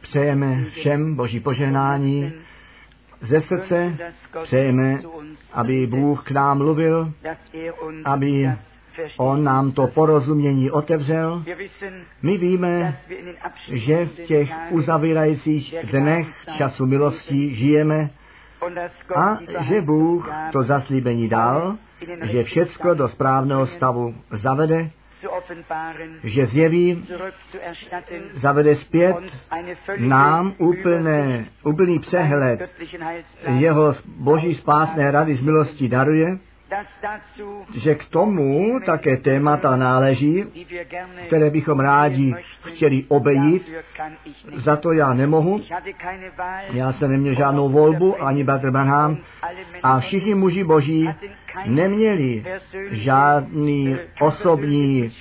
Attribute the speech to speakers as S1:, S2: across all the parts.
S1: Přejeme všem Boží požehnání. Ze srdce přejeme, aby Bůh k nám mluvil, aby On nám to porozumění otevřel. My víme, že v těch uzavírajících dnech času milosti žijeme. A že Bůh to zaslíbení dal, že všecko do správného stavu zavede, že zjeví, zavede zpět nám úplné, úplný přehled jeho boží spásné rady z milosti daruje, že k tomu také témata náleží, které bychom rádi chtěli obejít. Za to já nemohu. Já jsem neměl žádnou volbu, ani Bratr Branham. A všichni muži boží neměli žádný osobní,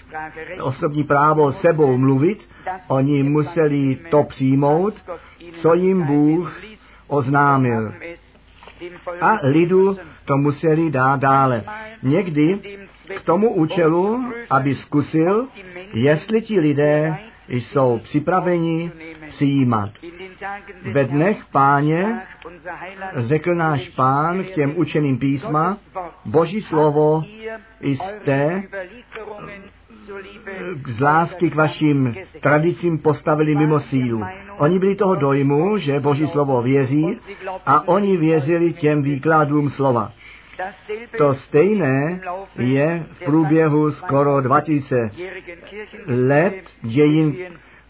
S1: osobní právo sebou mluvit. Oni museli to přijmout, co jim Bůh oznámil a lidu to museli dát dále. Někdy k tomu účelu, aby zkusil, jestli ti lidé jsou připraveni přijímat. Ve dnech páně řekl náš pán k těm učeným písma, Boží slovo jste z lásky k vašim tradicím postavili mimo sílu. Oni byli toho dojmu, že Boží slovo věří a oni věřili těm výkladům slova. To stejné je v průběhu skoro 2000 let dějin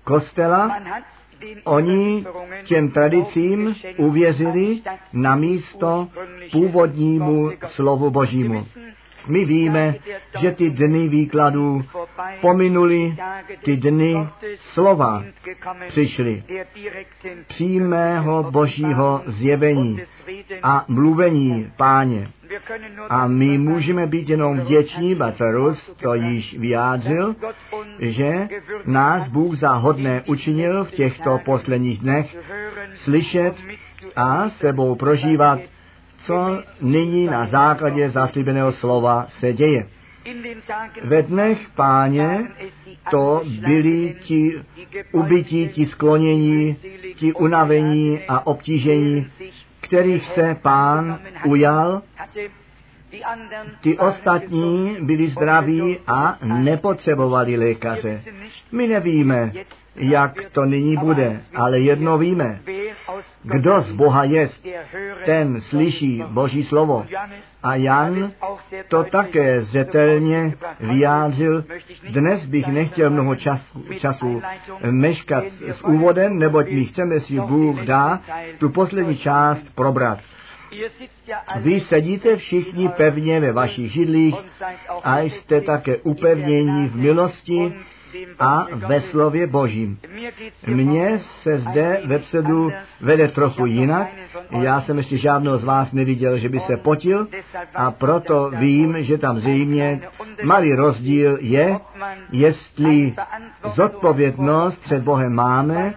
S1: kostela. Oni těm tradicím uvěřili na místo původnímu slovu Božímu. My víme, že ty dny výkladů pominuli, ty dny slova přišly přímého božího zjevení a mluvení páně. A my můžeme být jenom vděční, Batarus to již vyjádřil, že nás Bůh za hodné učinil v těchto posledních dnech slyšet a sebou prožívat co nyní na základě zaslíbeného slova se děje. Ve dnech páně to byli ti ubytí, ti sklonění, ti unavení a obtížení, kterých se pán ujal. Ti ostatní byli zdraví a nepotřebovali lékaře. My nevíme, jak to nyní bude, ale jedno víme. Kdo z Boha jest, ten slyší Boží slovo. A Jan to také zetelně vyjádřil. Dnes bych nechtěl mnoho času, času meškat s úvodem, neboť my chceme si Bůh dá tu poslední část probrat. Vy sedíte všichni pevně ve vašich židlích a jste také upevnění v milosti a ve slově Božím. Mně se zde ve předu vede trochu jinak. Já jsem ještě žádného z vás neviděl, že by se potil a proto vím, že tam zřejmě malý rozdíl je, jestli zodpovědnost před Bohem máme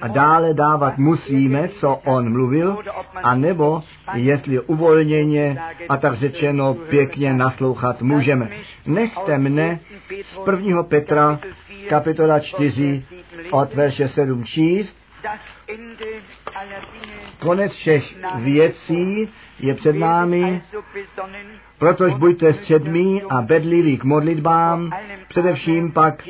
S1: a dále dávat musíme, co On mluvil, a nebo jestli uvolněně a tak řečeno pěkně naslouchat můžeme. Nechte mne z prvního Petra kapitola 4 od verše 7 číst. Konec všech věcí je před námi, protož buďte středmí a bedliví k modlitbám, především pak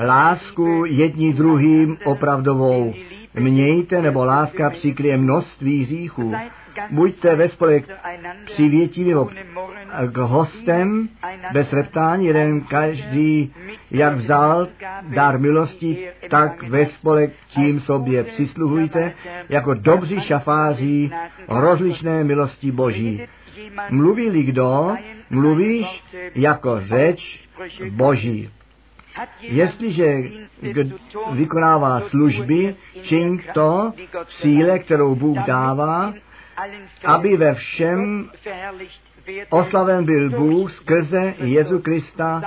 S1: lásku jední druhým opravdovou. Mějte, nebo láska přikryje množství hříchů. Buďte ve spolek přivětiví k hostem, bez reptání, jeden každý, jak vzal dar milosti, tak ve spolek tím sobě přisluhujte, jako dobří šafáři rozličné milosti Boží. Mluví-li kdo, mluvíš jako řeč Boží. Jestliže vykonává služby, čiň to v síle, kterou Bůh dává, aby ve všem oslaven byl Bůh skrze Jezu Krista,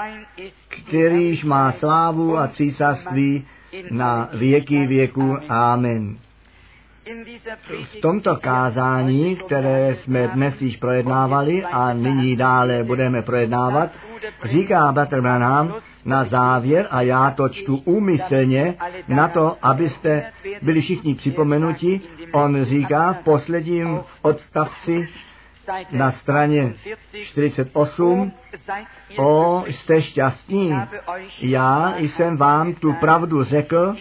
S1: kterýž má slávu a císařství na věky věku. Amen. V tomto kázání, které jsme dnes již projednávali a nyní dále budeme projednávat, říká Bratr Branham na závěr, a já to čtu úmyslně, na to, abyste byli všichni připomenuti, on říká v posledním odstavci na straně 48, o, jste šťastní, já jsem vám tu pravdu řekl,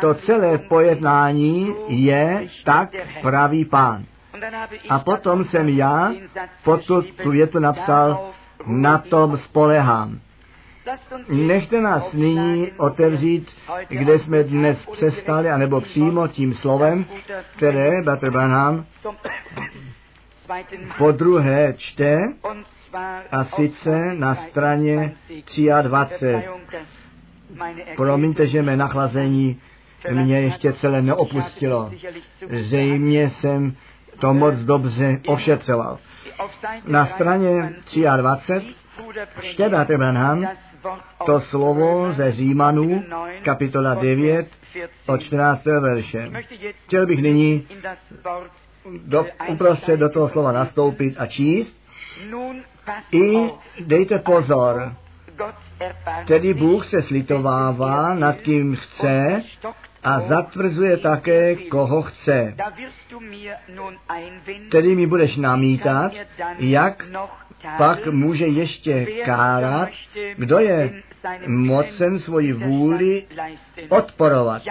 S1: to celé pojednání je tak pravý pán. A potom jsem já pod tu, tu větu napsal, na tom spolehám. Nechte nás nyní otevřít, kde jsme dnes přestali, anebo přímo tím slovem, které Bratr Branham po druhé čte, a sice na straně 23. Promiňte, že mé nachlazení mě ještě celé neopustilo. Zřejmě jsem to moc dobře ošetřoval. Na straně 23 čte Bratr Branham to slovo ze Římanů, kapitola 9, od 14. verše. Chtěl bych nyní do, uprostřed do toho slova nastoupit a číst. I dejte pozor, tedy Bůh se slitovává nad kým chce a zatvrzuje také, koho chce. Tedy mi budeš namítat, jak pak může ještě kárat, kdo je mocen svoji vůli odporovat.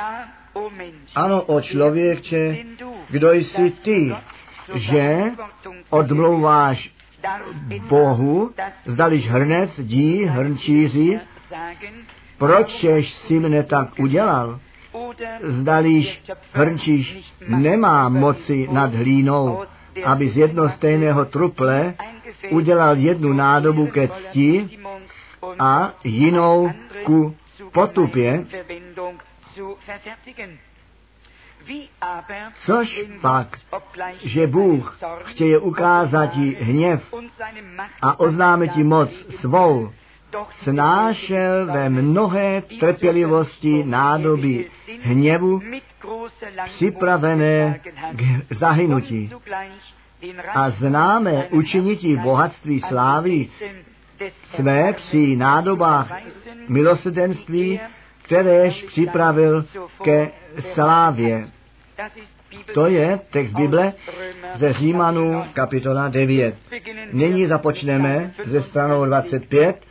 S1: Ano, o člověče, kdo jsi ty, že odmlouváš Bohu, zdališ hrnec, dí, hrnčíři, proč jsi mne tak udělal? Zdališ hrnčíš nemá moci nad hlínou, aby z jedno stejného truple udělal jednu nádobu ke cti a jinou ku potupě, Což pak, že Bůh chtěje ukázat ti hněv a oznámit ti moc svou, snášel ve mnohé trpělivosti nádoby hněvu připravené k zahynutí. A známe učinití bohatství slávy své při nádobách milosrdenství, kteréž připravil ke slávě. To je text Bible ze Římanů kapitola 9. Nyní započneme ze stranou 25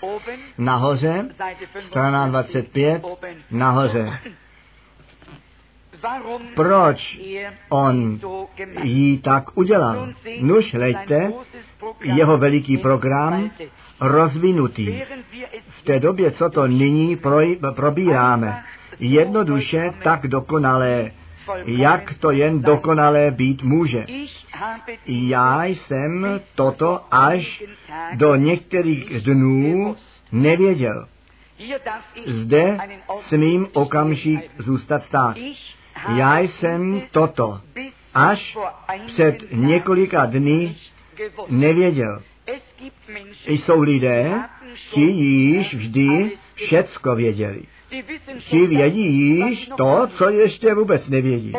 S1: nahoře, strana 25 nahoře. Proč on jí tak udělal? Nuž, hleďte, jeho veliký program rozvinutý. V té době, co to nyní probíráme, jednoduše tak dokonalé, jak to jen dokonalé být může. Já jsem toto až do některých dnů nevěděl. Zde smím okamžik zůstat stát. Já jsem toto až před několika dny nevěděl. Jsou lidé, ti již vždy všecko věděli. Ti vědí již to, co ještě vůbec nevědí.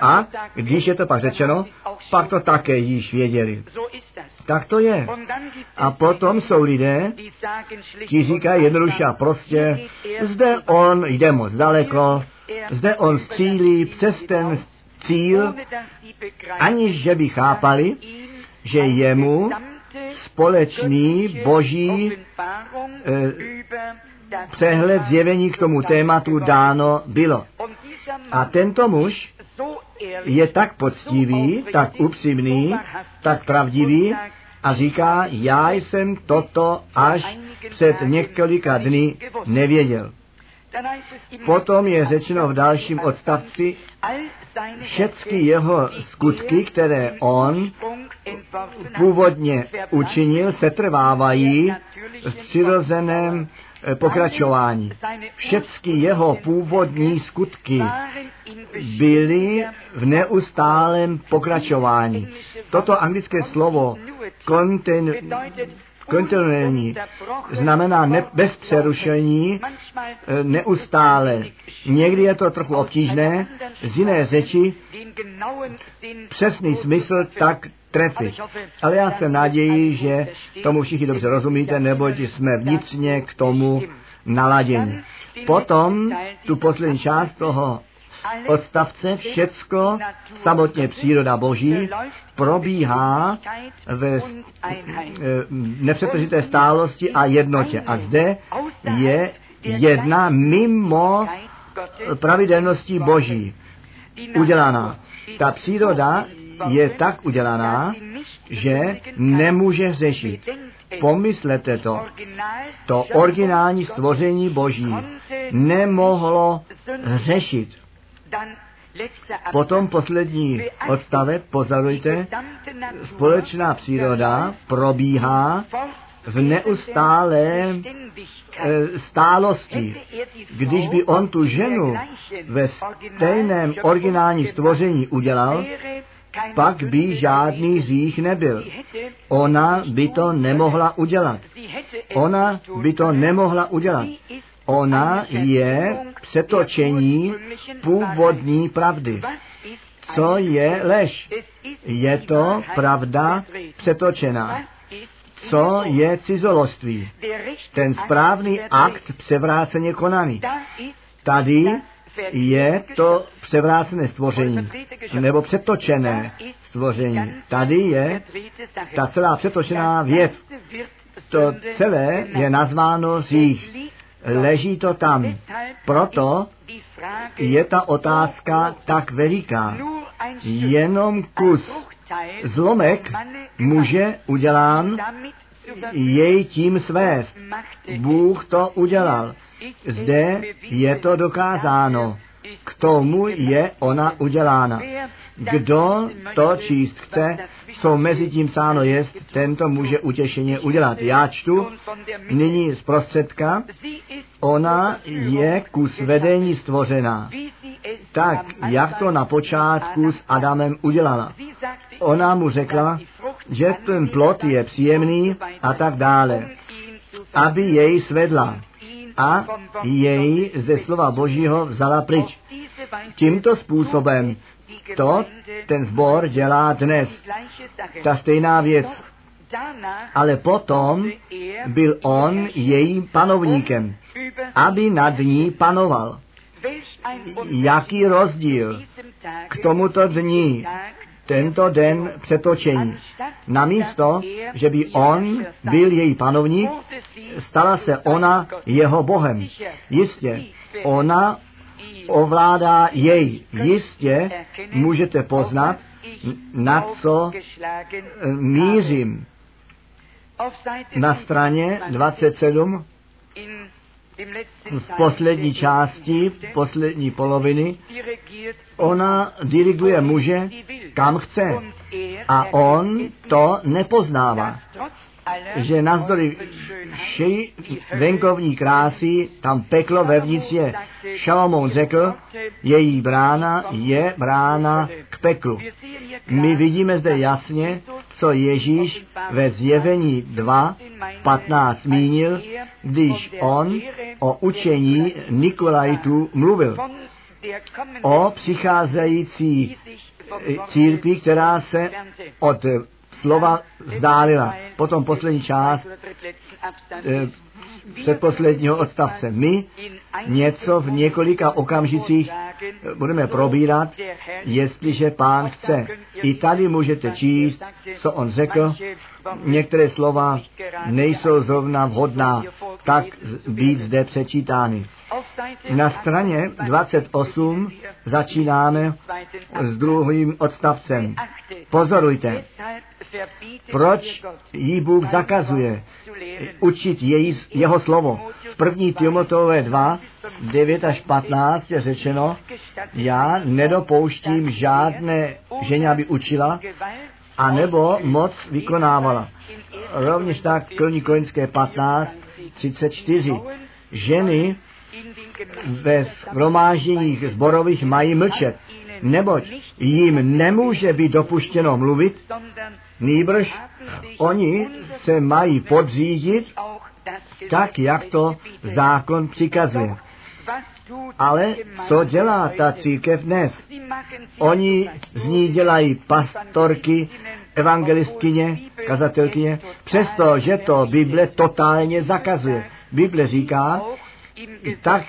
S1: A když je to pak řečeno, pak to také již věděli. Tak to je. A potom jsou lidé, ti říkají jednoduše a prostě, zde on jde moc daleko, zde on střílí přes ten cíl, aniž že by chápali, že jemu společný boží eh, přehled zjevení k tomu tématu dáno bylo. A tento muž je tak poctivý, tak upřímný, tak pravdivý a říká, já jsem toto až před několika dny nevěděl. Potom je řečeno v dalším odstavci, všechny jeho skutky, které on původně učinil, se trvávají v přirozeném eh, pokračování. Všechny jeho původní skutky byly v neustálém pokračování. Toto anglické slovo kontin, kontinuální, znamená ne, bez přerušení, e, neustále. Někdy je to trochu obtížné, z jiné řeči přesný smysl tak trefit. Ale já jsem naději, že tomu všichni dobře rozumíte, neboť jsme vnitřně k tomu naladění. Potom tu poslední část toho odstavce všecko, samotně příroda boží, probíhá ve nepřetržité stálosti a jednotě. A zde je jedna mimo pravidelností boží udělaná. Ta příroda je tak udělaná, že nemůže řešit. Pomyslete to. To originální stvoření Boží nemohlo řešit. Potom poslední odstavec, pozorujte, společná příroda probíhá v neustále e, stálosti. Když by on tu ženu ve stejném originálním stvoření udělal, pak by žádný zích nebyl. Ona by to nemohla udělat. Ona by to nemohla udělat. Ona je přetočení původní pravdy. Co je lež? Je to pravda přetočená. Co je cizoloství? Ten správný akt převráceně konaný. Tady je to převrácené stvoření, nebo přetočené stvoření. Tady je ta celá přetočená věc. To celé je nazváno jich. Leží to tam. Proto je ta otázka tak veliká. Jenom kus zlomek může udělán jej tím svést. Bůh to udělal. Zde je to dokázáno. K tomu je ona udělána. Kdo to číst chce, co mezi tím sáno jest, tento může utěšeně udělat. Já čtu nyní z prostředka, ona je ku svedení stvořená. Tak, jak to na počátku s Adamem udělala. Ona mu řekla, že ten plot je příjemný a tak dále, aby jej svedla a jej ze slova Božího vzala pryč. Tímto způsobem to ten zbor dělá dnes. Ta stejná věc. Ale potom byl on jejím panovníkem, aby nad ní panoval. Jaký rozdíl k tomuto dní tento den přetočení. Namísto, že by on byl její panovník, stala se ona jeho Bohem. Jistě, ona ovládá jej. Jistě můžete poznat, na co mířím. Na straně 27 v poslední části, poslední poloviny, ona diriguje muže, kam chce. A on to nepoznává že navzdory všej venkovní krásy tam peklo vevnitř je. Šalomón řekl, její brána je brána k peklu. My vidíme zde jasně, co Ježíš ve zjevení 2, 15 zmínil, když on o učení Nikolajtu mluvil. O přicházející církvi, která se od slova vzdálila. Potom poslední část eh, předposledního odstavce. My něco v několika okamžicích eh, budeme probírat, jestliže pán chce. I tady můžete číst, co on řekl. Některé slova nejsou zrovna vhodná, tak být zde přečítány. Na straně 28 začínáme s druhým odstavcem. Pozorujte, proč jí Bůh zakazuje učit její, jeho slovo. V první Timotové 2, 9 až 15 je řečeno, já nedopouštím žádné ženě, aby učila, a nebo moc vykonávala. Rovněž tak Krní Koňské 15, 34. Ženy ve shromážděních zborových mají mlčet, neboť jim nemůže být dopuštěno mluvit, Nýbrž oni se mají podřídit tak, jak to zákon přikazuje. Ale co dělá ta církev dnes? Oni z ní dělají pastorky, evangelistkyně, kazatelkyně, přesto, to Bible totálně zakazuje. Bible říká, tak,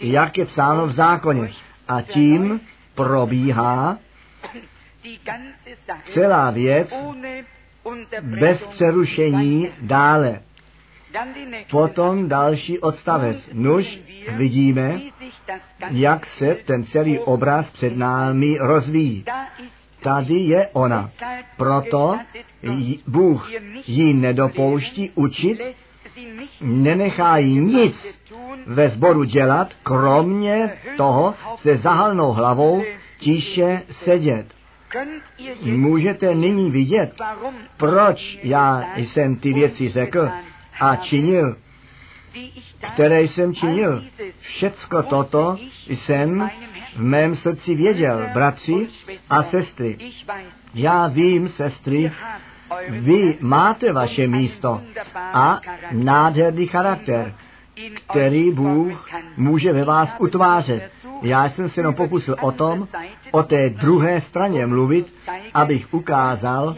S1: jak je psáno v zákoně. A tím probíhá celá věc bez přerušení dále. Potom další odstavec. Nuž vidíme, jak se ten celý obraz před námi rozvíjí. Tady je ona. Proto Bůh ji nedopouští učit, nenechá jí nic ve sboru dělat, kromě toho se zahalnou hlavou tiše sedět. Můžete nyní vidět, proč já jsem ty věci řekl a činil, které jsem činil. Všecko toto jsem v mém srdci věděl, bratři a sestry. Já vím, sestry, vy máte vaše místo a nádherný charakter, který Bůh může ve vás utvářet. Já jsem se jenom pokusil o tom, o té druhé straně mluvit, abych ukázal,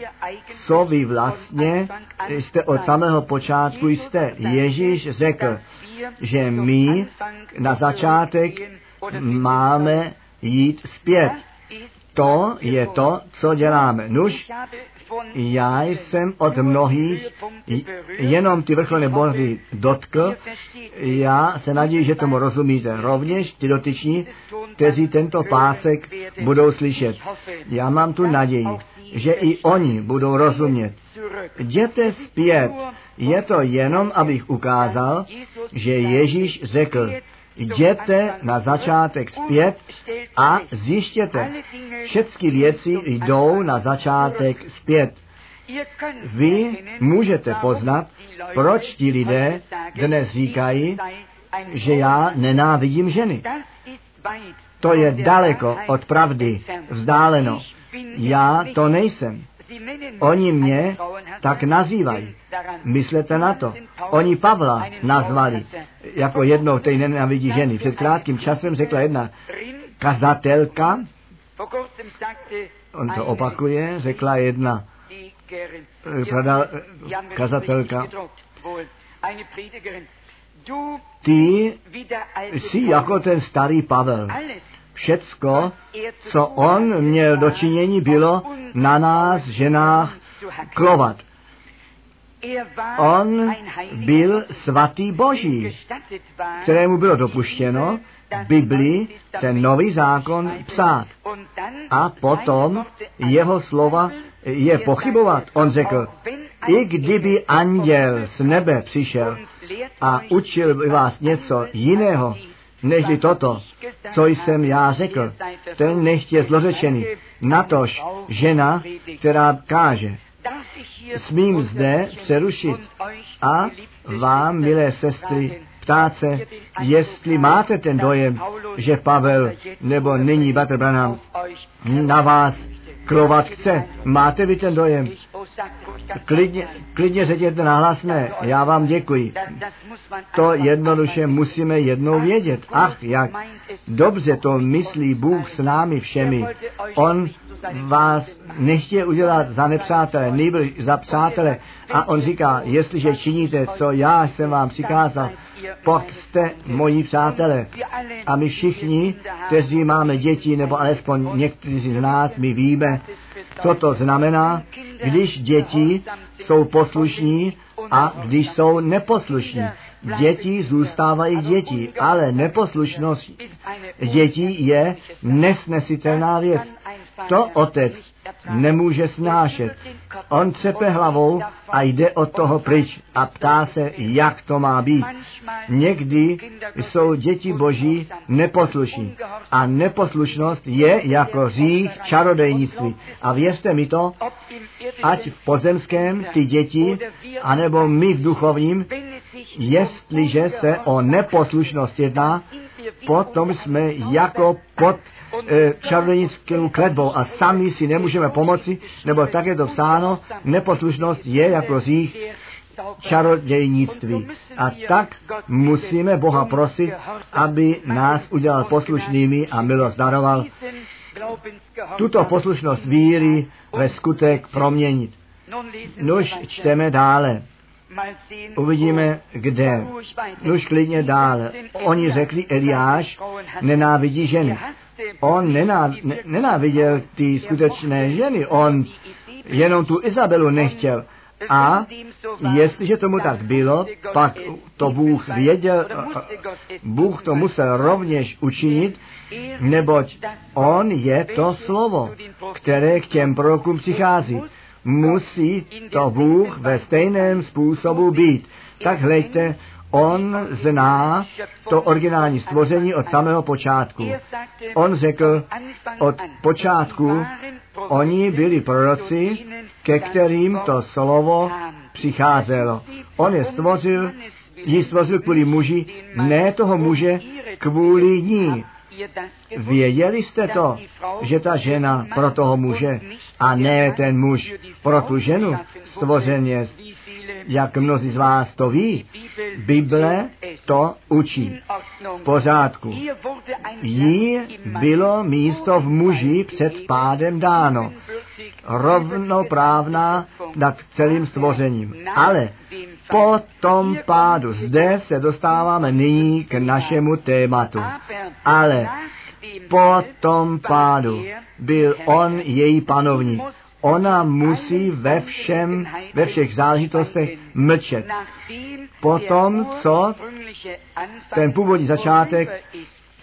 S1: co vy vlastně jste od samého počátku jste. Ježíš řekl, že my na začátek máme jít zpět. To je to, co děláme. Nuž, já jsem od mnohých jenom ty vrcholné body dotkl. Já se naději, že tomu rozumíte. Rovněž ty dotyční, kteří tento pásek budou slyšet. Já mám tu naději, že i oni budou rozumět. Jděte zpět. Je to jenom, abych ukázal, že Ježíš řekl, jděte na začátek zpět a zjištěte. Všechny věci jdou na začátek zpět. Vy můžete poznat, proč ti lidé dnes říkají, že já nenávidím ženy. To je daleko od pravdy, vzdáleno. Já to nejsem. Oni mě tak nazývají. Myslete na to. Oni Pavla nazvali jako jednou, který nenávidí ženy. Před krátkým časem řekla jedna kazatelka, on to opakuje, řekla jedna prada, kazatelka, ty jsi jako ten starý Pavel. Všecko, co on měl dočinění, bylo na nás, ženách, klovat. On byl svatý boží, kterému bylo dopuštěno Biblii, ten nový zákon psát. A potom jeho slova je pochybovat. On řekl, i kdyby anděl z nebe přišel a učil by vás něco jiného, nežli toto, co jsem já řekl. Ten nechtě zlořečený. Natož žena, která káže. Smím zde přerušit a vám, milé sestry, ptát se, jestli máte ten dojem, že Pavel nebo nyní Batr na vás klovat chce. Máte vy ten dojem? Klidně, klidně řekněte nahlasné, já vám děkuji. To jednoduše musíme jednou vědět. Ach, jak dobře to myslí Bůh s námi všemi. On vás nechtěje udělat za nepřátele, nejbrž za přátele. A on říká, jestliže činíte, co já jsem vám přikázal, jste moji přátelé. A my všichni, kteří máme děti, nebo alespoň někteří z nás, my víme, co to znamená, když děti jsou poslušní a když jsou neposlušní. Děti zůstávají děti, ale neposlušnost dětí je nesnesitelná věc. To otec nemůže snášet. On třepe hlavou a jde od toho pryč a ptá se, jak to má být. Někdy jsou děti boží neposlušní. A neposlušnost je jako řích čarodejnictví. A věřte mi to, ať v pozemském ty děti, anebo my v duchovním, jestliže se o neposlušnost jedná, potom jsme jako pod čarodějnickou kletbou a sami si nemůžeme pomoci, nebo tak je to psáno, neposlušnost je jako zích čarodějnictví. A tak musíme Boha prosit, aby nás udělal poslušnými a milost daroval, tuto poslušnost víry ve skutek proměnit. Nož čteme dále. Uvidíme, kde. Nož klidně dále. Oni řekli, Eliáš nenávidí ženy. On nená, ne, nenáviděl ty skutečné ženy. On jenom tu Izabelu nechtěl. A jestliže tomu tak bylo, pak to Bůh věděl, Bůh to musel rovněž učinit, neboť On je to slovo, které k těm prorokům přichází. Musí to Bůh ve stejném způsobu být. Tak hleďte, On zná to originální stvoření od samého počátku. On řekl od počátku, oni byli proroci, ke kterým to slovo přicházelo. On je stvořil, ji stvořil kvůli muži, ne toho muže kvůli ní. Věděli jste to, že ta žena pro toho muže a ne ten muž pro tu ženu stvořen je jak mnozí z vás to ví, Bible to učí. V pořádku. Jí bylo místo v muži před pádem dáno. Rovnoprávná nad celým stvořením. Ale po tom pádu, zde se dostáváme nyní k našemu tématu. Ale po tom pádu byl on její panovník ona musí ve všem, ve všech záležitostech mlčet. Potom, co ten původní začátek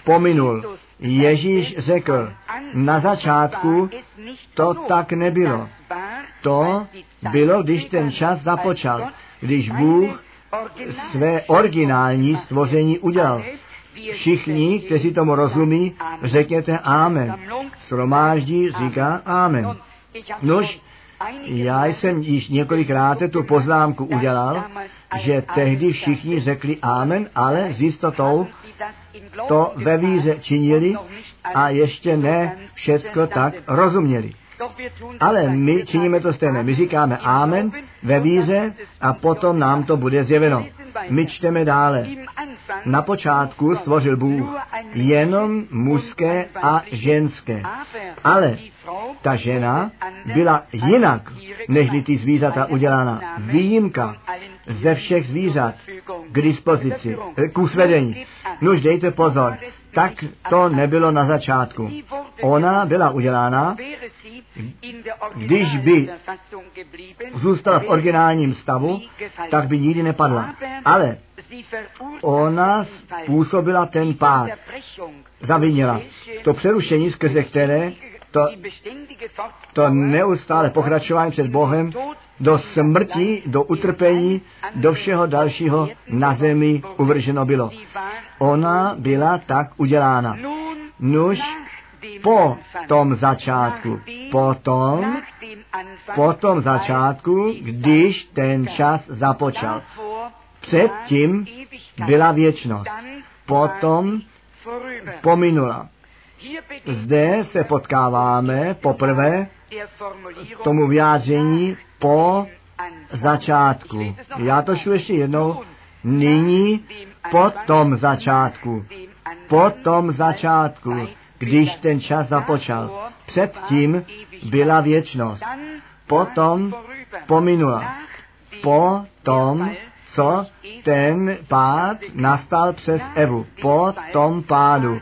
S1: pominul, Ježíš řekl, na začátku to tak nebylo. To bylo, když ten čas započal, když Bůh své originální stvoření udělal. Všichni, kteří tomu rozumí, řekněte Amen. Sromáždí říká Amen. Nož, já jsem již několikrát tu poznámku udělal, že tehdy všichni řekli Amen, ale s jistotou to ve víře činili a ještě ne všecko tak rozuměli. Ale my činíme to stejné. My říkáme Amen ve víře a potom nám to bude zjeveno. My čteme dále. Na počátku stvořil Bůh jenom mužské a ženské. Ale ta žena byla jinak, než ty zvířata udělána. Výjimka ze všech zvířat k dispozici, k usvedení. Nož dejte pozor, tak to nebylo na začátku. Ona byla udělána, když by zůstala v originálním stavu, tak by nikdy nepadla. Ale ona způsobila ten pád, zavinila. To přerušení, skrze které to, to neustále pokračování před Bohem do smrti, do utrpení, do všeho dalšího na zemi uvrženo bylo. Ona byla tak udělána. Nuž po tom začátku, potom, po tom začátku, když ten čas započal. Předtím byla věčnost, potom pominula. Zde se potkáváme poprvé tomu vyjádření po začátku. Já to šlu ještě jednou. Nyní po tom začátku. Po tom začátku, když ten čas započal. Předtím byla věčnost. Potom pominula. Po tom, co ten pád nastal přes Evu. Po tom pádu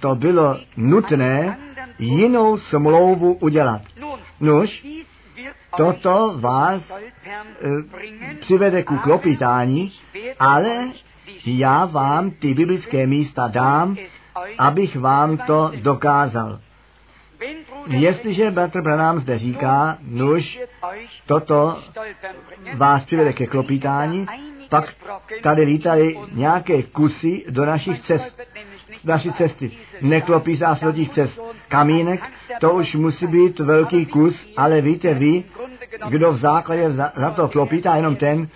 S1: to bylo nutné jinou smlouvu udělat. Nuž, toto vás e, přivede ku klopitání, ale já vám ty biblické místa dám, abych vám to dokázal. Jestliže bratr Branham zde říká, nuž, toto vás přivede ke klopítání, pak tady lítají nějaké kusy do našich cest naší cesty. Neklopí se asfaltních cest. Kamínek, to už musí být velký kus, ale víte vy, kdo v základě za, za to klopítá jenom ten,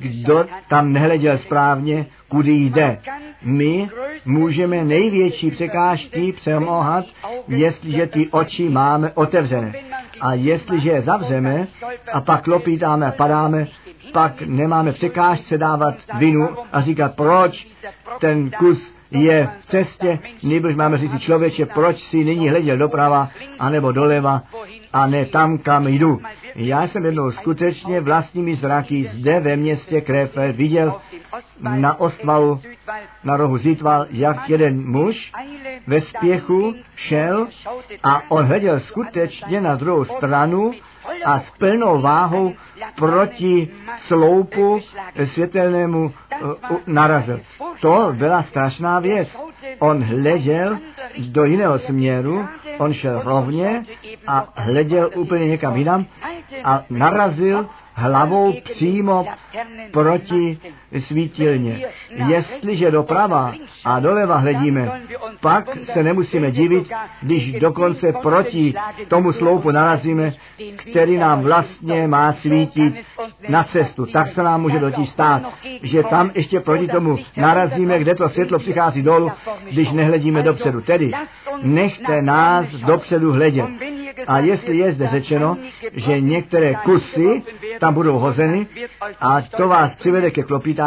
S1: kdo tam nehleděl správně, kudy jde. My můžeme největší překážky přemohat, jestliže ty oči máme otevřené. A jestliže je zavřeme a pak klopítáme a padáme, pak nemáme překážce dávat vinu a říkat, proč ten kus je v cestě, nebož máme říct člověče, proč si nyní hleděl doprava, anebo doleva, a ne tam, kam jdu. Já jsem jednou skutečně vlastními zraky zde ve městě Krefeld viděl na ostvalu, na rohu Zitval, jak jeden muž ve spěchu šel a on hleděl skutečně na druhou stranu a s plnou váhou proti sloupu světelnému narazil. To byla strašná věc. On hleděl do jiného směru, on šel rovně a hleděl úplně někam jinam a narazil hlavou přímo proti svítilně. Jestliže doprava a doleva hledíme, pak se nemusíme divit, když dokonce proti tomu sloupu narazíme, který nám vlastně má svítit na cestu. Tak se nám může totiž stát, že tam ještě proti tomu narazíme, kde to světlo přichází dolů, když nehledíme dopředu. Tedy nechte nás dopředu hledět. A jestli je zde řečeno, že některé kusy tam budou hozeny a to vás přivede ke klopítání,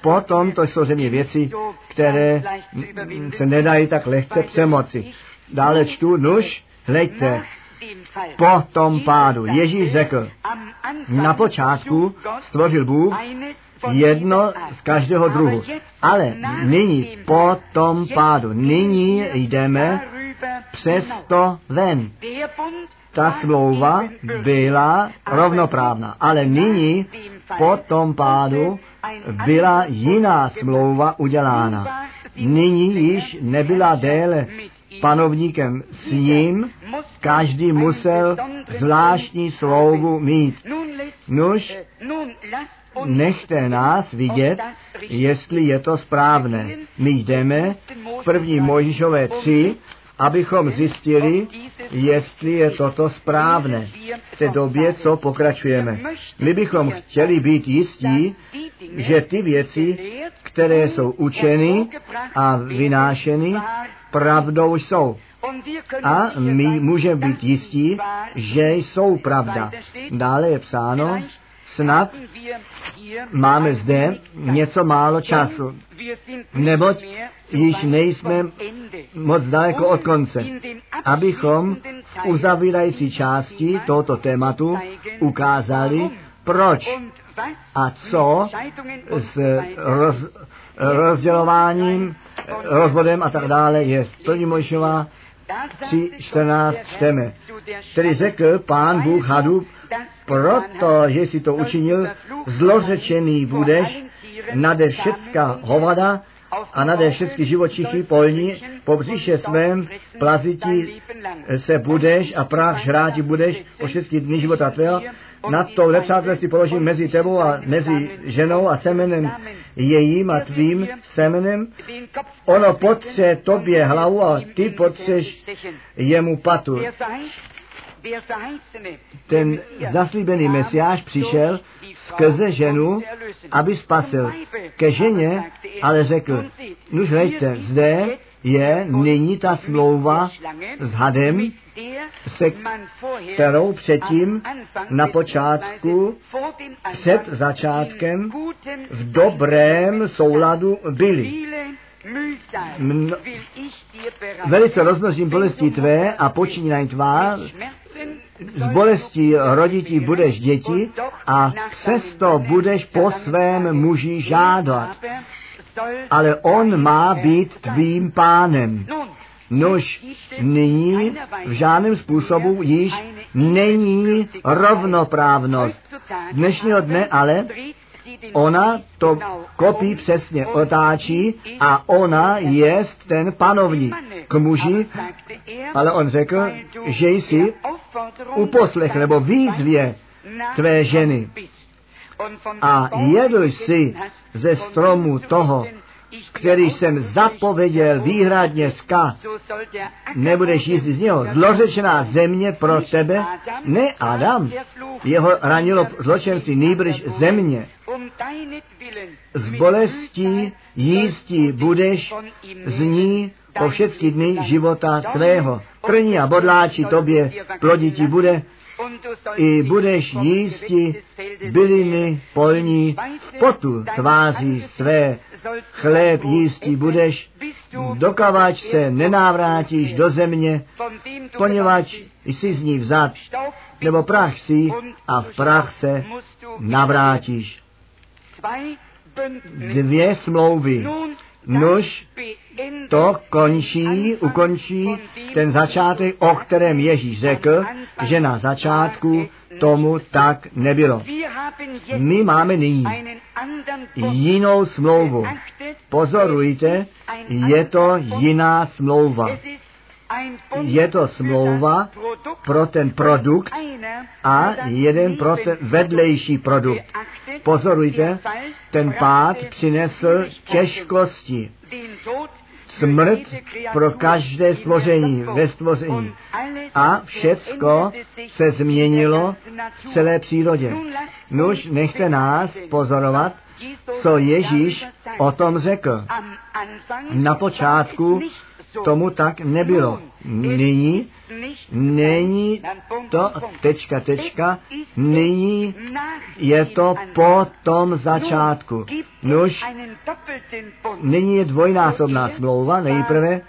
S1: potom to jsou země věci, které se nedají tak lehce přemoci. Dále čtu, nuž, hleďte, po tom pádu. Ježíš řekl, na počátku stvořil Bůh jedno z každého druhu. Ale nyní po tom pádu, nyní jdeme přes to ven. Ta smlouva byla rovnoprávná, ale nyní po tom pádu byla jiná smlouva udělána. Nyní již nebyla déle panovníkem s ním, každý musel zvláštní slouvu mít. Nuž, nechte nás vidět, jestli je to správné. My jdeme v první Mojžíšové 3 abychom zjistili, jestli je toto správné v té době, co pokračujeme. My bychom chtěli být jistí, že ty věci, které jsou učeny a vynášeny, pravdou jsou. A my můžeme být jistí, že jsou pravda. Dále je psáno, snad máme zde něco málo času, neboť již nejsme moc daleko od konce, abychom v uzavírající části tohoto tématu ukázali, proč a co s roz, rozdělováním, rozvodem a tak dále je. První Mojšová 3.14 čteme. Tedy řekl pán Bůh hadu, protože si to učinil, zlořečený budeš nade všecka hovada a nade všechny živočichy polní, po břiše svém plazití se budeš a prach žráti budeš o všechny dny života tvého. Na to nepřátelství položím mezi tebou a mezi ženou a semenem jejím a tvým semenem. Ono potře tobě hlavu a ty potřeš jemu patu ten zaslíbený mesiáš přišel skrze ženu, aby spasil. Ke ženě ale řekl, nuž hleďte, zde je nyní ta smlouva s hadem, se kterou předtím na počátku, před začátkem, v dobrém souladu byli. Mno, velice rozmnožím bolesti tvé a počínají tvá, z bolestí rodití budeš děti a přesto budeš po svém muži žádat. Ale on má být tvým pánem. Nož nyní v žádném způsobu již není rovnoprávnost. Dnešního dne ale ona to kopí přesně otáčí a ona je ten panovník k muži, ale on řekl, že jsi uposlech nebo výzvě tvé ženy a jedl jsi ze stromu toho který jsem zapověděl výhradně z K, nebudeš jíst z něho. Zlořečená země pro tebe, ne Adam, jeho ranilo zločenství, nýbrž země. Z bolestí jístí budeš z ní po všechny dny života svého. Krní a bodláči tobě plodití bude, i budeš jísti byliny polní potu tváří své. Chléb jístí budeš, dokavač se nenávrátíš do země, poněvadž jsi z ní vzat, nebo prach si a v prach se navrátíš. Dvě smlouvy. Nož to končí, ukončí ten začátek, o kterém Ježíš řekl, že na začátku tomu tak nebylo. My máme nyní jinou smlouvu. Pozorujte, je to jiná smlouva. Je to smlouva pro ten produkt a jeden pro ten vedlejší produkt. Pozorujte, ten pád přinesl těžkosti, smrt pro každé stvoření ve stvoření. A všecko se změnilo v celé přírodě. Nuž nechte nás pozorovat, co Ježíš o tom řekl. Na počátku tomu tak nebylo. Nyní není to tečka, tečka, nyní je to po tom začátku. Nož, nyní je dvojnásobná smlouva, nejprve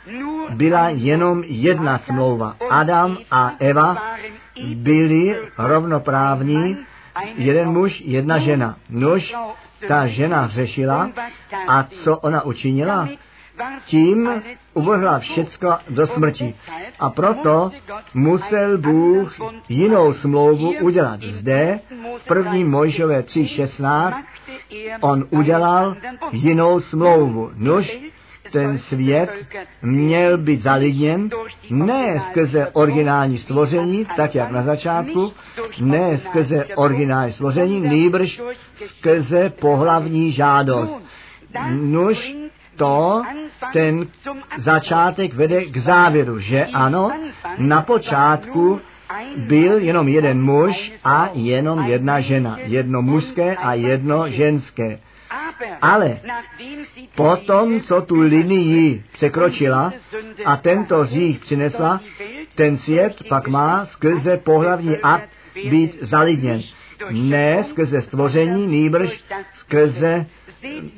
S1: byla jenom jedna smlouva. Adam a Eva byli rovnoprávní, jeden muž, jedna žena. Nož, ta žena řešila a co ona učinila? Tím uvrhla všecko do smrti. A proto musel Bůh jinou smlouvu udělat. Zde v první Mojžové 3.16 on udělal jinou smlouvu. Nož ten svět měl být zalidněn ne skrze originální stvoření, tak jak na začátku, ne skrze originální stvoření, nýbrž skrze pohlavní žádost. Nož to ten začátek vede k závěru, že ano, na počátku byl jenom jeden muž a jenom jedna žena. Jedno mužské a jedno ženské. Ale potom, co tu linii překročila a tento zích přinesla, ten svět pak má skrze pohlavní akt být zalidněn. Ne skrze stvoření, nýbrž skrze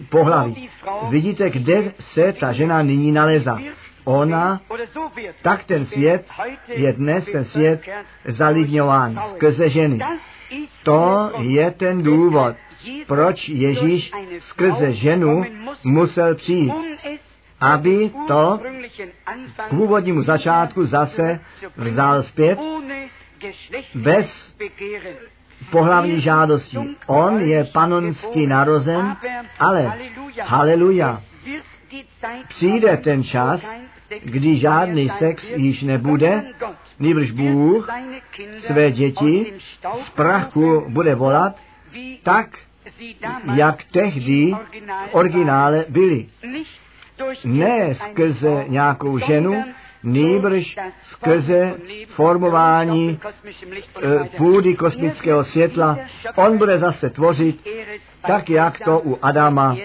S1: pohlaví. Vidíte, kde se ta žena nyní nalezá. Ona, tak ten svět je dnes ten svět zalidňován skrze ženy. To je ten důvod, proč Ježíš skrze ženu musel přijít, aby to k původnímu začátku zase vzal zpět bez pohlavní žádostí. On je panonsky narozen, ale haleluja, přijde ten čas, kdy žádný sex již nebude, nýbrž Bůh své děti z prachu bude volat, tak, jak tehdy v originále byli. Ne skrze nějakou ženu, nýbrž skrze formování e, půdy kosmického světla. On bude zase tvořit tak, jak to u Adama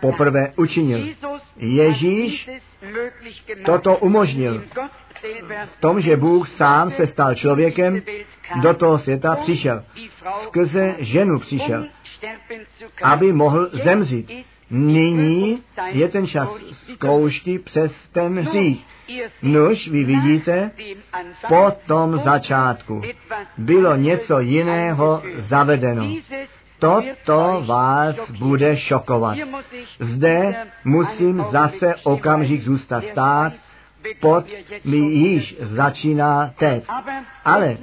S1: poprvé učinil. Ježíš toto umožnil. V tom, že Bůh sám se stal člověkem, do toho světa přišel. Skrze ženu přišel, aby mohl zemřít. Nyní je ten čas zkoušky přes ten hřích. Nož, vy vidíte, po tom začátku bylo něco jiného zavedeno. Toto vás bude šokovat. Zde musím zase okamžik zůstat stát, pod mi již začíná teď. Ale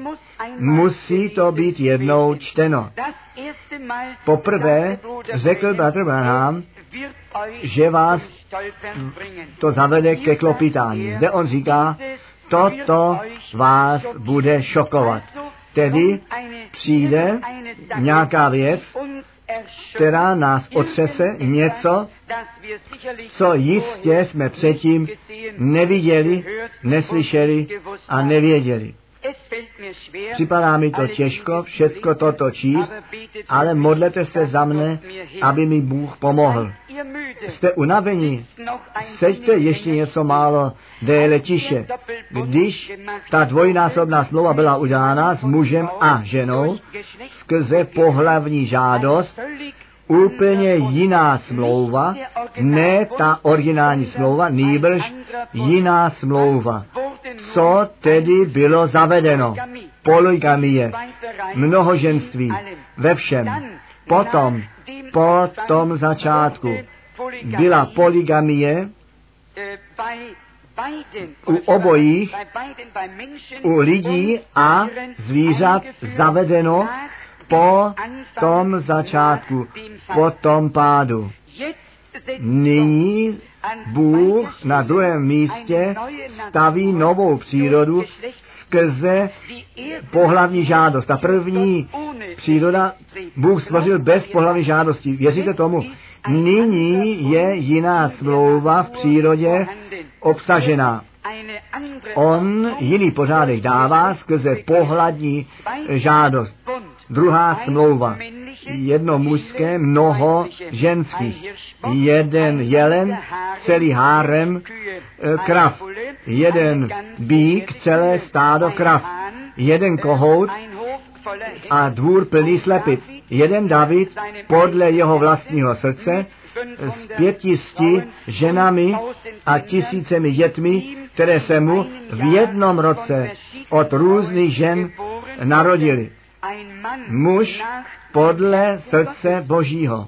S1: musí to být jednou čteno. Poprvé řekl bratr Branham, že vás to zavede ke klopitání. Zde on říká, toto vás bude šokovat. Tedy přijde nějaká věc která nás otřese, něco, co jistě jsme předtím neviděli, neslyšeli a nevěděli. Připadá mi to těžko všecko toto číst, ale modlete se za mne, aby mi Bůh pomohl. Jste unavení? Seďte ještě něco málo déle tiše. Když ta dvojnásobná slova byla udělána s mužem a ženou skrze pohlavní žádost, úplně jiná smlouva, ne ta originální smlouva, nýbrž jiná smlouva. Co tedy bylo zavedeno? Poligamie, mnohoženství, ve všem. Potom, po tom začátku, byla poligamie u obojích, u lidí a zvířat zavedeno po tom začátku, po tom pádu. Nyní Bůh na druhém místě staví novou přírodu skrze pohlavní žádost. Ta první příroda Bůh stvořil bez pohlavní žádosti. Věříte tomu? Nyní je jiná smlouva v přírodě obsažená. On jiný pořádek dává skrze pohladní žádost. Druhá smlouva. Jedno mužské, mnoho ženských. Jeden jelen, celý hárem e, krav. Jeden bík, celé stádo krav. Jeden kohout a dvůr plný slepic. Jeden David podle jeho vlastního srdce s pětisti ženami a tisícemi dětmi, které se mu v jednom roce od různých žen narodili. Muž podle srdce Božího.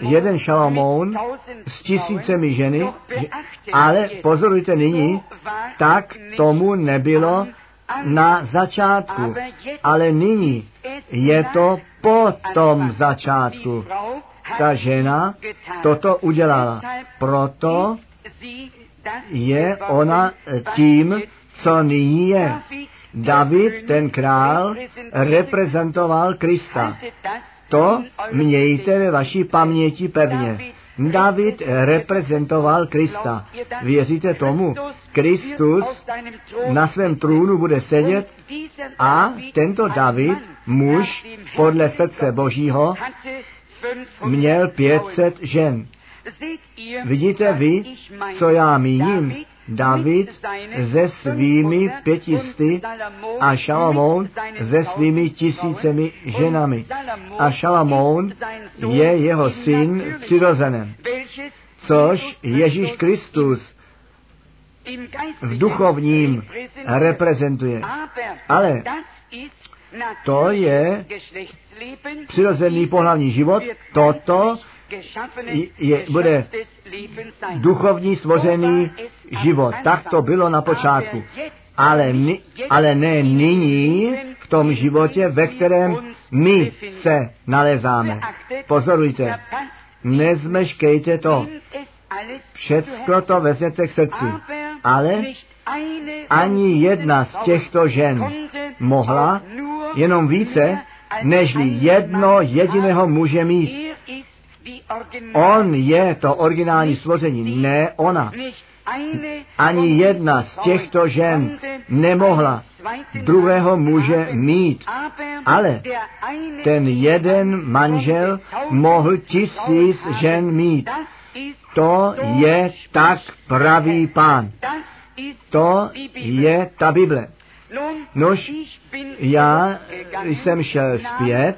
S1: Jeden Šalamoun s tisícemi ženy, ale pozorujte nyní, tak tomu nebylo na začátku, ale nyní je to po tom začátku. Ta žena toto udělala. Proto je ona tím, co nyní je. David, ten král, reprezentoval Krista. To mějte ve vaší paměti pevně. David reprezentoval Krista. Věříte tomu? Kristus na svém trůnu bude sedět a tento David, muž podle srdce Božího, měl 500 žen. Vidíte vy, co já míním? David se svými pětisty a Šalamoun se svými tisícemi ženami. A Šalamoun je jeho syn přirozenem, což Ježíš Kristus v duchovním reprezentuje. Ale to je přirozený pohlavní život, toto je, bude duchovní stvořený život. Tak to bylo na počátku. Ale, ni, ale ne nyní v tom životě, ve kterém my se nalezáme. Pozorujte, nezmeškejte to. Všecko to vezměte k srdci. Ale ani jedna z těchto žen mohla jenom více, nežli jedno jediného muže mít. On je to originální stvoření, ne ona. Ani jedna z těchto žen nemohla druhého muže mít, ale ten jeden manžel mohl tisíc žen mít. To je tak pravý pán. To je ta Bible. Nož, já jsem šel zpět,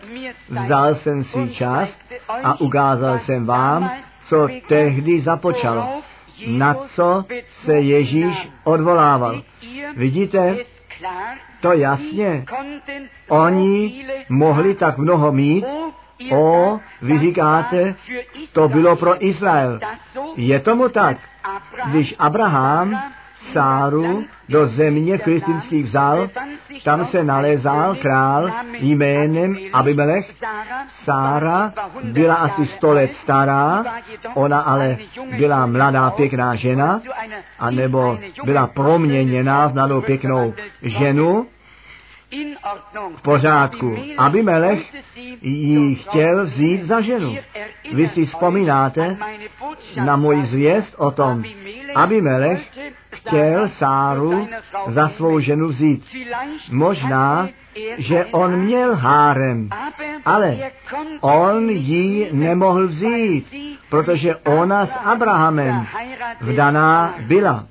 S1: vzal jsem si čas a ukázal jsem vám, co tehdy započalo, na co se Ježíš odvolával. Vidíte, to jasně. Oni mohli tak mnoho mít, o, vy říkáte, to bylo pro Izrael. Je tomu tak. Když Abraham Sáru do země filistinských vzal, tam se nalézal král jménem Abimelech. Sára byla asi sto let stará, ona ale byla mladá pěkná žena, anebo byla proměněná v mladou pěknou ženu v pořádku. Abimelech ji chtěl vzít za ženu. Vy si vzpomínáte na můj zvěst o tom. Abimelech chtěl Sáru za svou ženu vzít. Možná, že on měl hárem, ale on ji nemohl vzít, protože ona s Abrahamem vdaná byla.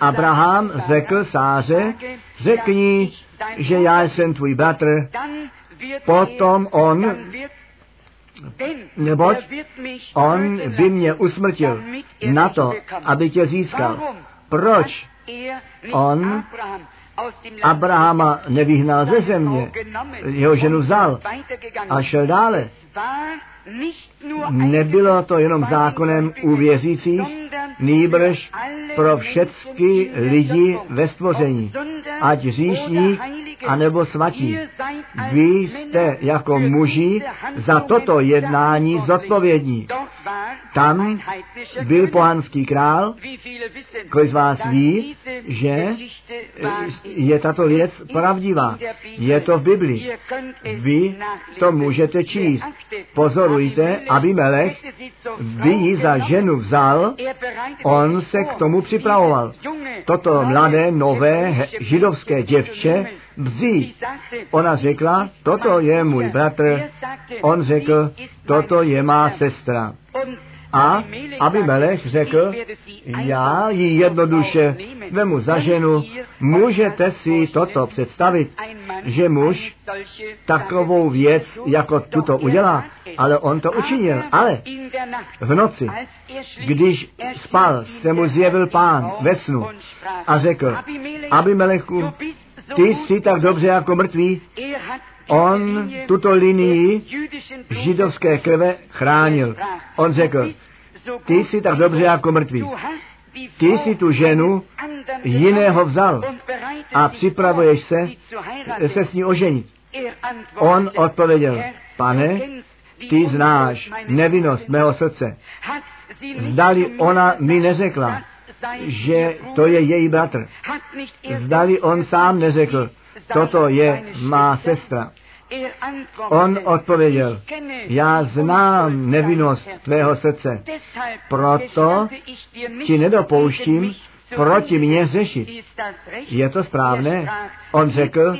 S1: Abraham řekl Sáře, řekni, že já jsem tvůj bratr, potom on, neboť on by mě usmrtil na to, aby tě získal. Proč on Abrahama nevyhnal ze země, jeho ženu vzal a šel dále. Nebylo to jenom zákonem u věřících, nýbrž pro všechny lidi ve stvoření, ať říšník anebo svatí. Vy jste jako muži za toto jednání zodpovědní. Tam byl pohanský král, kolik z vás ví, že je tato věc pravdivá. Je to v Biblii. Vy to můžete číst. Pozorujte, aby Melech by ji za ženu vzal, on se k tomu připravoval. Toto mladé, nové židovské děvče vzít. Ona řekla, toto je můj bratr. On řekl, toto je má sestra. A aby Melech řekl, já ji jednoduše vemu za ženu, můžete si toto představit, že muž takovou věc jako tuto udělá, ale on to učinil. Ale v noci, když spal, se mu zjevil pán ve snu a řekl, aby Melechu, ty jsi tak dobře jako mrtvý, on tuto linii židovské krve chránil. On řekl, ty jsi tak dobře jako mrtvý. Ty jsi tu ženu jiného vzal a připravuješ se se s ní oženit. On odpověděl, pane, ty znáš nevinnost mého srdce. Zdali ona mi neřekla, že to je její bratr. Zdali on sám neřekl, toto je má sestra. On odpověděl, já znám nevinnost tvého srdce, proto ti nedopouštím proti mně řešit. Je to správné? On řekl,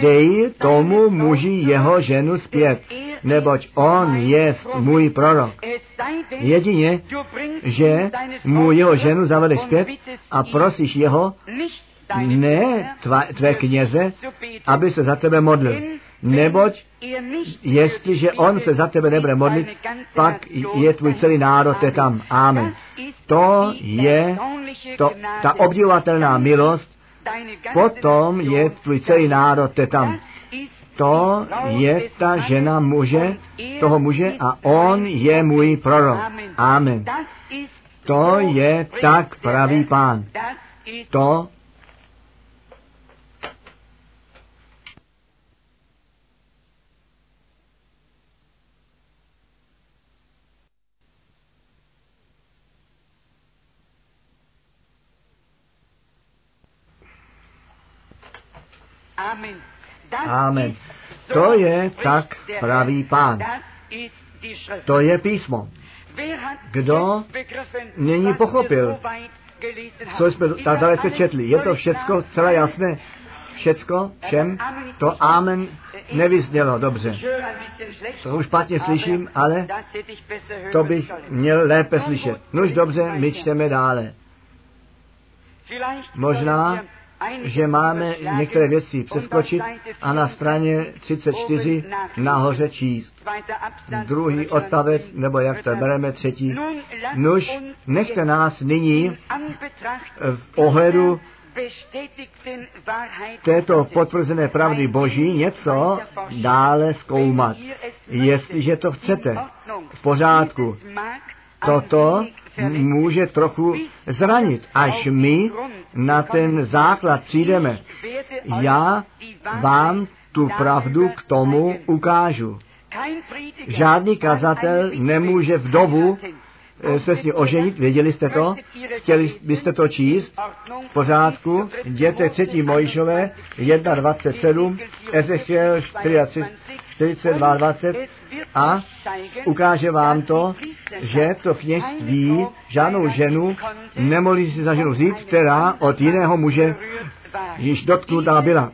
S1: dej tomu muži jeho ženu zpět, neboť on je můj prorok. Jedině, že mu jeho ženu zavedeš zpět a prosíš jeho, ne tva, tvé kněze, aby se za tebe modlil. Neboť jestliže on se za tebe nebude modlit, pak je tvůj celý národ je tam. Amen. To je to, ta obdivovatelná milost, potom je tvůj celý národ je tam. To je ta žena muže, toho muže a on je můj prorok. Amen. To je tak pravý pán. To Amen. To je tak pravý pán. To je písmo. Kdo není pochopil, co jsme tak dalece četli? Je to všecko celé jasné? Všecko? Všem? To amen nevyznělo dobře. To už špatně slyším, ale to bych měl lépe slyšet. Nož dobře, my čteme dále. Možná že máme některé věci přeskočit a na straně 34 nahoře číst. Druhý odstavec, nebo jak to bereme, třetí. Nuž, nechte nás nyní v ohledu této potvrzené pravdy Boží něco dále zkoumat. Jestliže to chcete, v pořádku. Toto může trochu zranit, až my na ten základ přijdeme. Já vám tu pravdu k tomu ukážu. Žádný kazatel nemůže vdovu eh, se s ní oženit, věděli jste to? Chtěli byste to číst? V pořádku. Jděte třetí Mojžové, 1.27, Ezechiel 42, 20 a ukáže vám to, že to kněžství žádnou ženu nemohli si za ženu vzít, která od jiného muže již dotknutá byla.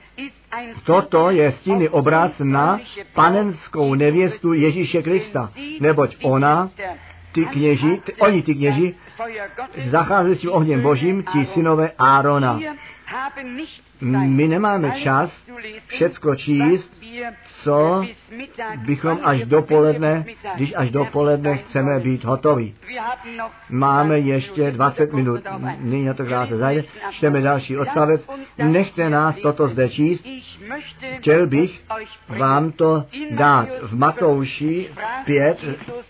S1: Toto je stíný obraz na panenskou nevěstu Ježíše Krista, neboť ona, ty kněži, ty, oni ty kněži, zacházeli s tím ohněm božím, ti synové Árona. My nemáme čas všecko číst, co bychom až dopoledne, když až dopoledne chceme být hotoví. Máme ještě 20 minut, nyní na to krátce zajde, čteme další odstavec. Nechte nás toto zde číst. Chtěl bych vám to dát. V Matouši 5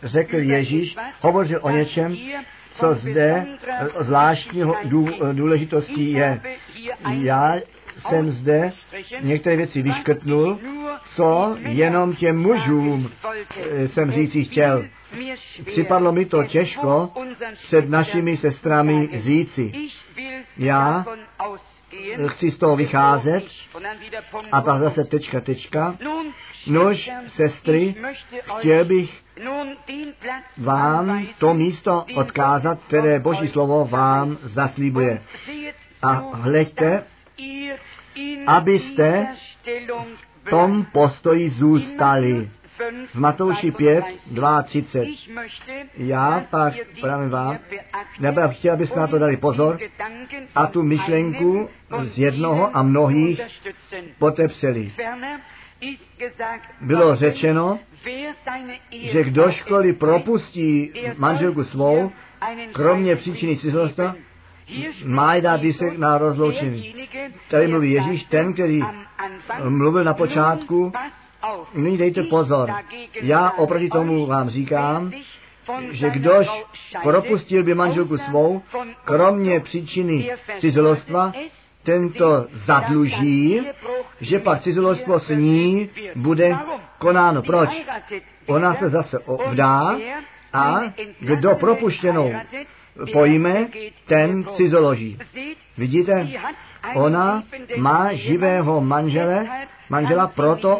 S1: řekl Ježíš, hovořil o něčem, co zde zvláštního důležitostí je. Já jsem zde některé věci vyškrtnul, co jenom těm mužům eh, jsem říci chtěl. Připadlo mi to těžko před našimi sestrami říci. Já chci z toho vycházet a pak zase tečka, tečka. Nož, sestry, chtěl bych vám to místo odkázat, které Boží slovo vám zaslíbuje. A hleďte, abyste v tom postoji zůstali. V Matouši 5, 32. Já pak, právě vám, nebo chtěl, abyste na to dali pozor a tu myšlenku z jednoho a mnohých potepseli. Bylo řečeno, že kdo školy propustí manželku svou, kromě příčiny cizolosta, má dát výsek na rozloučení. Tady mluví Ježíš, ten, který mluvil na počátku, nyní dejte pozor. Já oproti tomu vám říkám, že kdož propustil by manželku svou, kromě příčiny cizolostva, tento zadluží, že pak cizolostvo s ní bude konáno. Proč? Ona se zase vdá a kdo propuštěnou pojme, ten cizoloží. Vidíte, ona má živého manžele, manžela, proto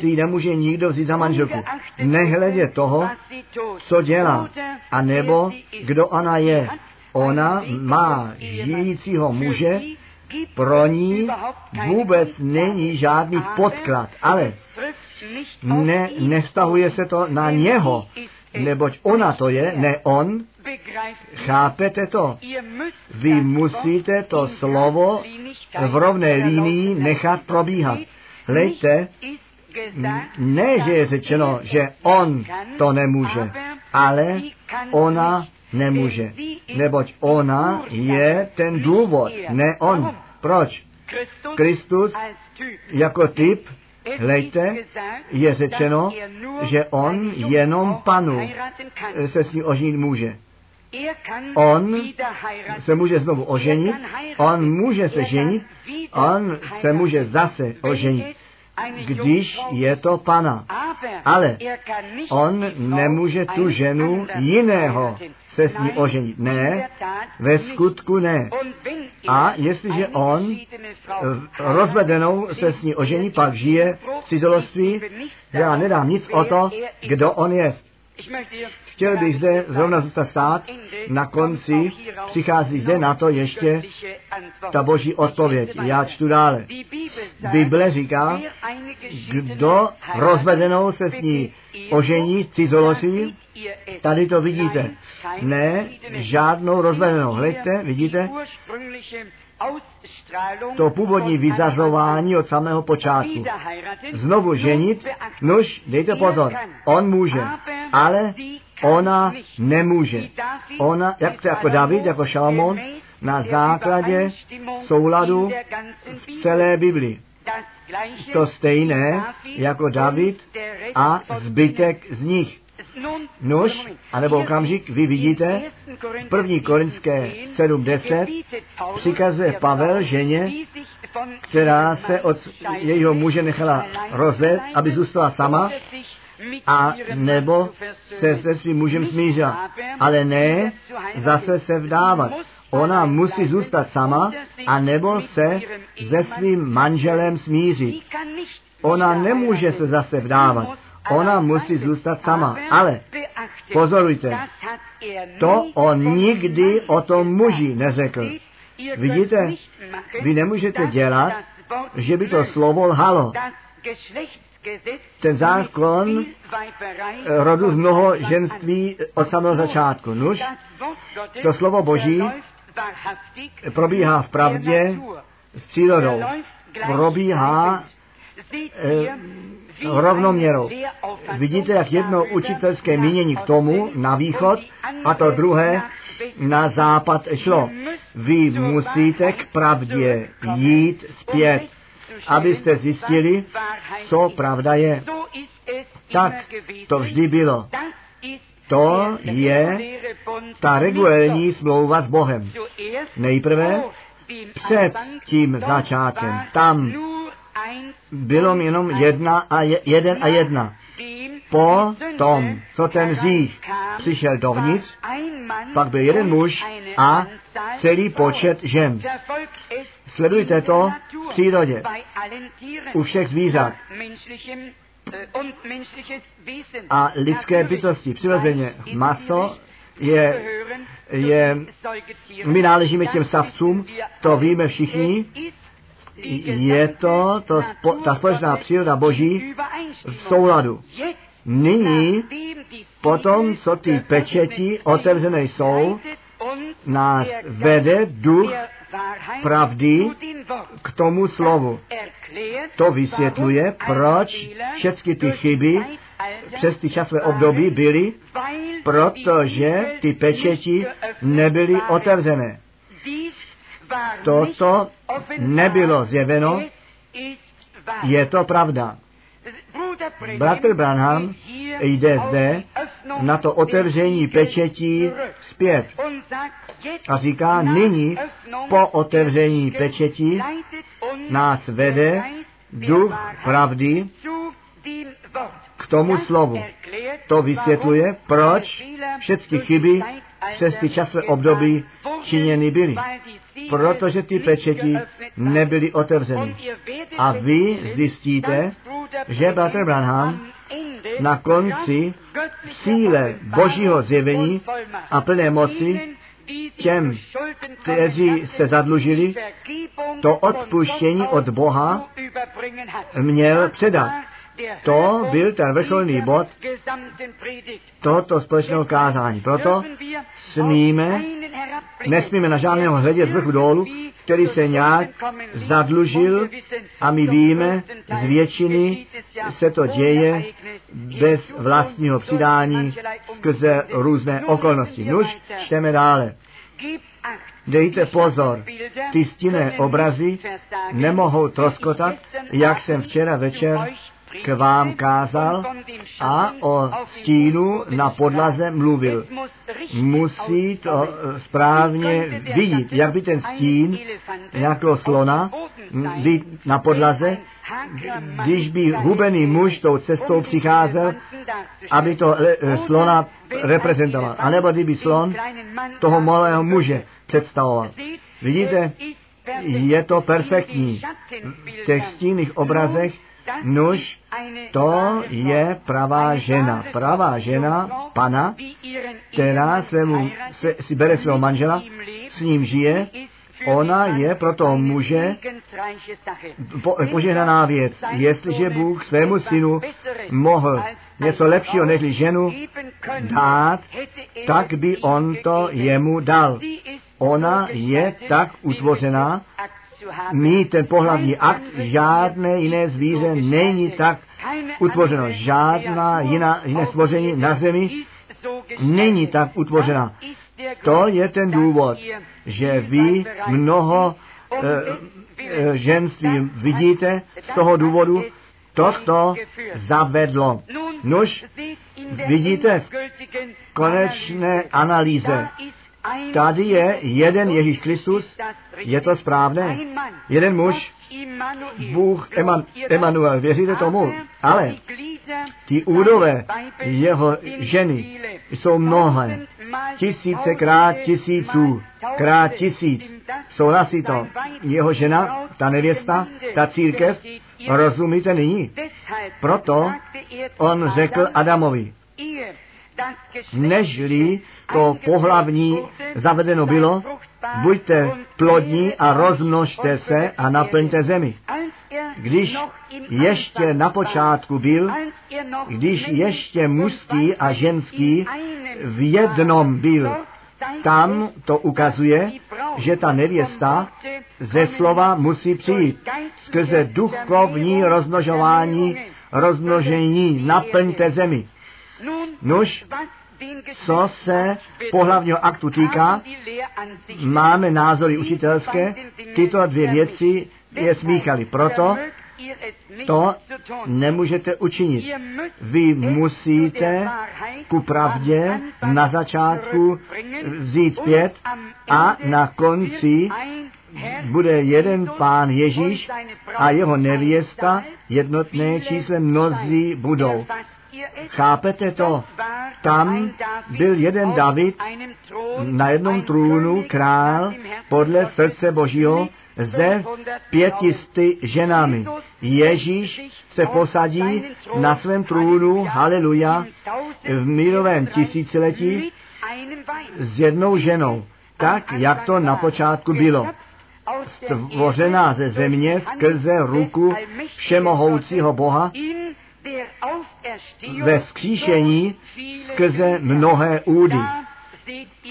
S1: si ji nemůže nikdo vzít za manželku. Nehledě toho, co dělá, a nebo kdo ona je. Ona má žijícího muže, pro ní vůbec není žádný podklad, ale ne, nestahuje se to na něho, neboť ona to je, ne on. Chápete to? Vy musíte to slovo v rovné línii nechat probíhat. Hlejte, ne, že je řečeno, že on to nemůže, ale ona nemůže. Neboť ona je ten důvod, ne on. Proč? Kristus jako typ Hlejte, je řečeno, že on jenom panu se s ní oženit může. On se může znovu oženit, on může se ženit, on se může zase oženit když je to pana. Ale on nemůže tu ženu jiného se s ní oženit. Ne, ve skutku ne. A jestliže on rozvedenou se s ní ožení, pak žije v cizoloství, já nedám nic o to, kdo on je. Chtěl bych zde zrovna zůstat stát, na konci přichází zde na to ještě ta boží odpověď. Já čtu dále. Bible říká, kdo rozvedenou se s ní ožení cizolosí, tady to vidíte. Ne, žádnou rozvedenou. Hleďte, vidíte, to původní vyzařování od samého počátku. Znovu ženit, nuž, dejte pozor, on může, ale ona nemůže. Ona, jak, jako David, jako Šalamón, na základě souladu v celé Biblii. To stejné jako David a zbytek z nich. Nož, anebo okamžik, vy vidíte, první korinské 7.10 přikazuje Pavel ženě, která se od jejího muže nechala rozvést, aby zůstala sama, a nebo se se svým mužem smířila. Ale ne zase se vdávat. Ona musí zůstat sama a nebo se se svým manželem smířit. Ona nemůže se zase vdávat. Ona musí zůstat sama. Ale pozorujte, to on nikdy o tom muži neřekl. Vidíte, vy nemůžete dělat, že by to slovo lhalo. Ten zákon rodu z mnoho ženství od samého začátku. Nuž, to slovo Boží probíhá v pravdě s přírodou. Probíhá eh, rovnoměrou. Vidíte, jak jedno učitelské mínění k tomu na východ a to druhé na západ šlo. Vy musíte k pravdě jít zpět, abyste zjistili, co pravda je. Tak to vždy bylo. To je ta regulární smlouva s Bohem. Nejprve před tím začátkem. Tam bylo jenom jedna a je, jeden a jedna. Po tom, co ten zích přišel dovnitř, pak byl jeden muž a celý počet žen. Sledujte to v přírodě, u všech zvířat a lidské bytosti. Přirozeně maso je, je, my náležíme těm savcům, to víme všichni, je to, to spo, ta společná příroda Boží v souladu. Nyní, potom, co ty pečeti otevřené jsou, nás vede duch pravdy k tomu slovu. To vysvětluje, proč všechny ty chyby přes ty časové období byly, protože ty pečeti nebyly otevřené. Toto nebylo zjeveno, je to pravda. Bratr Branham jde zde na to otevření pečetí zpět a říká, nyní po otevření pečetí nás vede duch pravdy k tomu slovu. To vysvětluje, proč všechny chyby přes ty časové období činěny byly. Protože ty pečeti nebyly otevřeny. A vy zjistíte, že Bratr Branham na konci síle božího zjevení a plné moci těm, kteří se zadlužili, to odpuštění od Boha měl předat. To byl ten vrcholný bod tohoto společného kázání. Proto smíme, nesmíme na žádného hledět z vrchu dolů, který se nějak zadlužil a my víme, z většiny se to děje bez vlastního přidání skrze různé okolnosti. Nuž, čteme dále. Dejte pozor, ty stinné obrazy nemohou troskotat, jak jsem včera večer k vám kázal a o stínu na podlaze mluvil. Musí to eh, správně vidět, jak by ten stín nějakého slona být na podlaze, když by hubený muž tou cestou přicházel, aby to eh, slona reprezentoval. A nebo kdyby slon toho malého muže představoval. Vidíte, je to perfektní. V těch stínných obrazech Nuž, to je pravá žena. Pravá žena, pana, která svému, se, si bere svého manžela, s ním žije, ona je pro toho muže po, požehnaná věc. Jestliže Bůh svému synu mohl něco lepšího než ženu dát, tak by on to jemu dal. Ona je tak utvořená, mít ten pohlavní akt, žádné jiné zvíře není tak utvořeno. Žádná jiná, jiné stvoření na zemi není tak utvořena. To je ten důvod, že vy mnoho e, e, ženství vidíte z toho důvodu, to zavedlo. Nož vidíte v konečné analýze, Tady je jeden Ježíš Kristus, je to správné? Jeden muž, Bůh Eman, Emanuel, věříte tomu? Ale Ty údové jeho ženy jsou mnohé. Tisíce krát tisíců, krát tisíc. Souhlasí to. Jeho žena, ta nevěsta, ta církev, rozumíte nyní? Proto on řekl Adamovi, nežli to pohlavní zavedeno bylo, buďte plodní a rozmnožte se a naplňte zemi. Když ještě na počátku byl, když ještě mužský a ženský v jednom byl, tam to ukazuje, že ta nevěsta ze slova musí přijít. Skrze duchovní rozmnožování, rozmnožení, naplňte zemi. Nuž, co se pohlavního aktu týká, máme názory učitelské, tyto dvě věci je smíchali. Proto to nemůžete učinit. Vy musíte ku pravdě na začátku vzít pět a na konci bude jeden pán Ježíš a jeho nevěsta jednotné čísle mnozí budou. Chápete to? Tam byl jeden David na jednom trůnu král podle srdce Božího ze pětisty ženami. Ježíš se posadí na svém trůnu, haleluja, v mírovém tisíciletí s jednou ženou, tak, jak to na počátku bylo. Stvořená ze země skrze ruku všemohoucího Boha, ve skříšení skrze mnohé údy.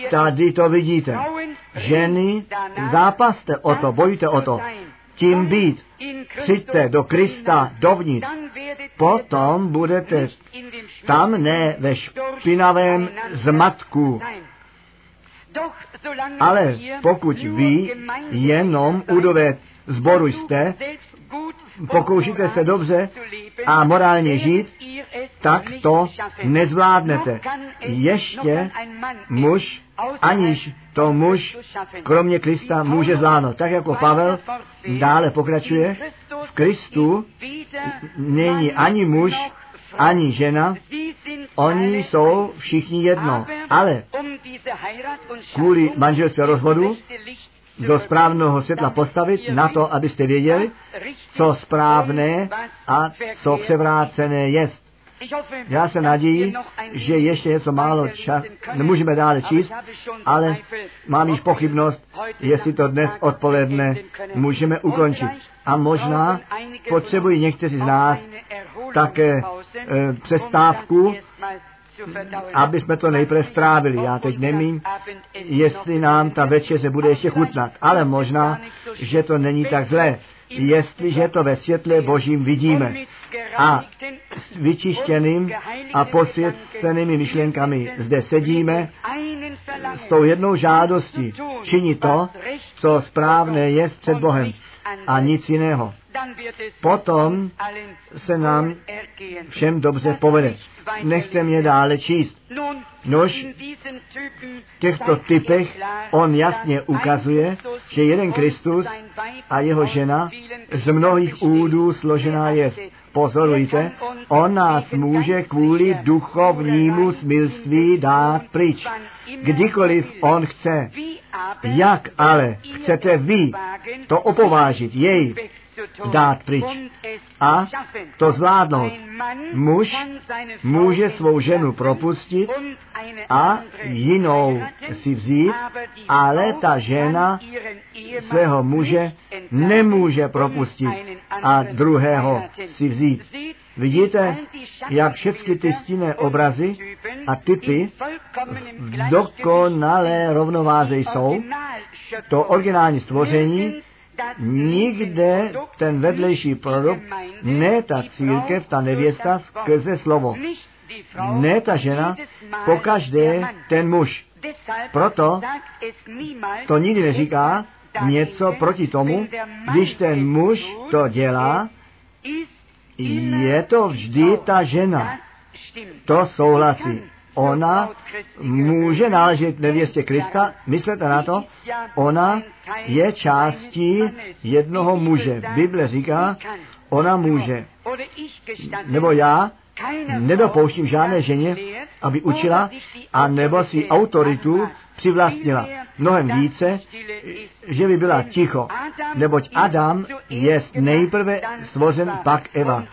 S1: Tady to vidíte. Ženy, zápaste o to, bojte o to. Tím být. Přijďte do Krista dovnitř. Potom budete tam ne ve špinavém zmatku. Ale pokud vy jenom udové zboru jste, pokoušíte se dobře a morálně žít, tak to nezvládnete. Ještě muž, aniž to muž, kromě Krista, může zvládnout. Tak jako Pavel dále pokračuje, v Kristu není ani muž, ani žena, oni jsou všichni jedno. Ale kvůli manželství rozvodu do správného světla postavit na to, abyste věděli, co správné a co převrácené jest. Já se naději, že ještě něco málo čas, nemůžeme dále číst, ale mám již pochybnost, jestli to dnes odpoledne můžeme ukončit. A možná potřebují někteří z nás také e, přestávku, aby jsme to nejprve strávili. Já teď nemím, jestli nám ta večeře bude ještě chutnat, ale možná, že to není tak zlé, jestliže to ve světle Božím vidíme a s vyčištěným a posvěcenými myšlenkami zde sedíme s tou jednou žádostí činit to, co správné je před Bohem a nic jiného. Potom se nám všem dobře povede. Nechte mě dále číst. Nož v těchto typech on jasně ukazuje, že jeden Kristus a jeho žena z mnohých údů složená je. Pozorujte, on nás může kvůli duchovnímu smilství dát pryč. Kdykoliv on chce. Jak ale chcete vy to opovážit, jej dát pryč a to zvládnout. Muž může svou ženu propustit a jinou si vzít, ale ta žena svého muže nemůže propustit a druhého si vzít. Vidíte, jak všechny ty stinné obrazy a typy v dokonalé rovnováze jsou. To originální stvoření nikde ten vedlejší produkt, ne ta církev, ta nevěsta skrze slovo. Ne ta žena, pokaždé ten muž. Proto to nikdy neříká něco proti tomu, když ten muž to dělá, je to vždy ta žena. To souhlasí ona může náležet nevěstě Krista, myslete na to, ona je částí jednoho muže. Bible říká, ona může. Nebo já nedopouštím žádné ženě, aby učila a nebo si autoritu přivlastnila. Mnohem více, že by byla ticho, neboť Adam je nejprve stvořen, pak Eva.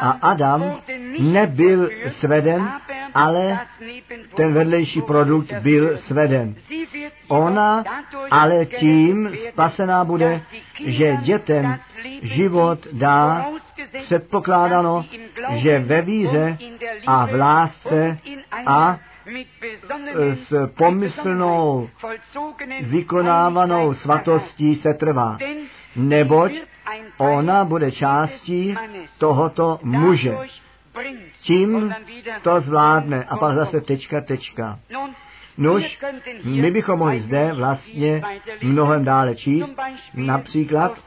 S1: A Adam nebyl sveden, ale ten vedlejší produkt byl sveden. Ona ale tím spasená bude, že dětem život dá předpokládáno, že ve víře a v lásce a s pomyslnou vykonávanou svatostí se trvá, neboť ona bude částí tohoto muže. Tím to zvládne a pak zase tečka, tečka. Nož, my bychom mohli zde vlastně mnohem dále číst. Například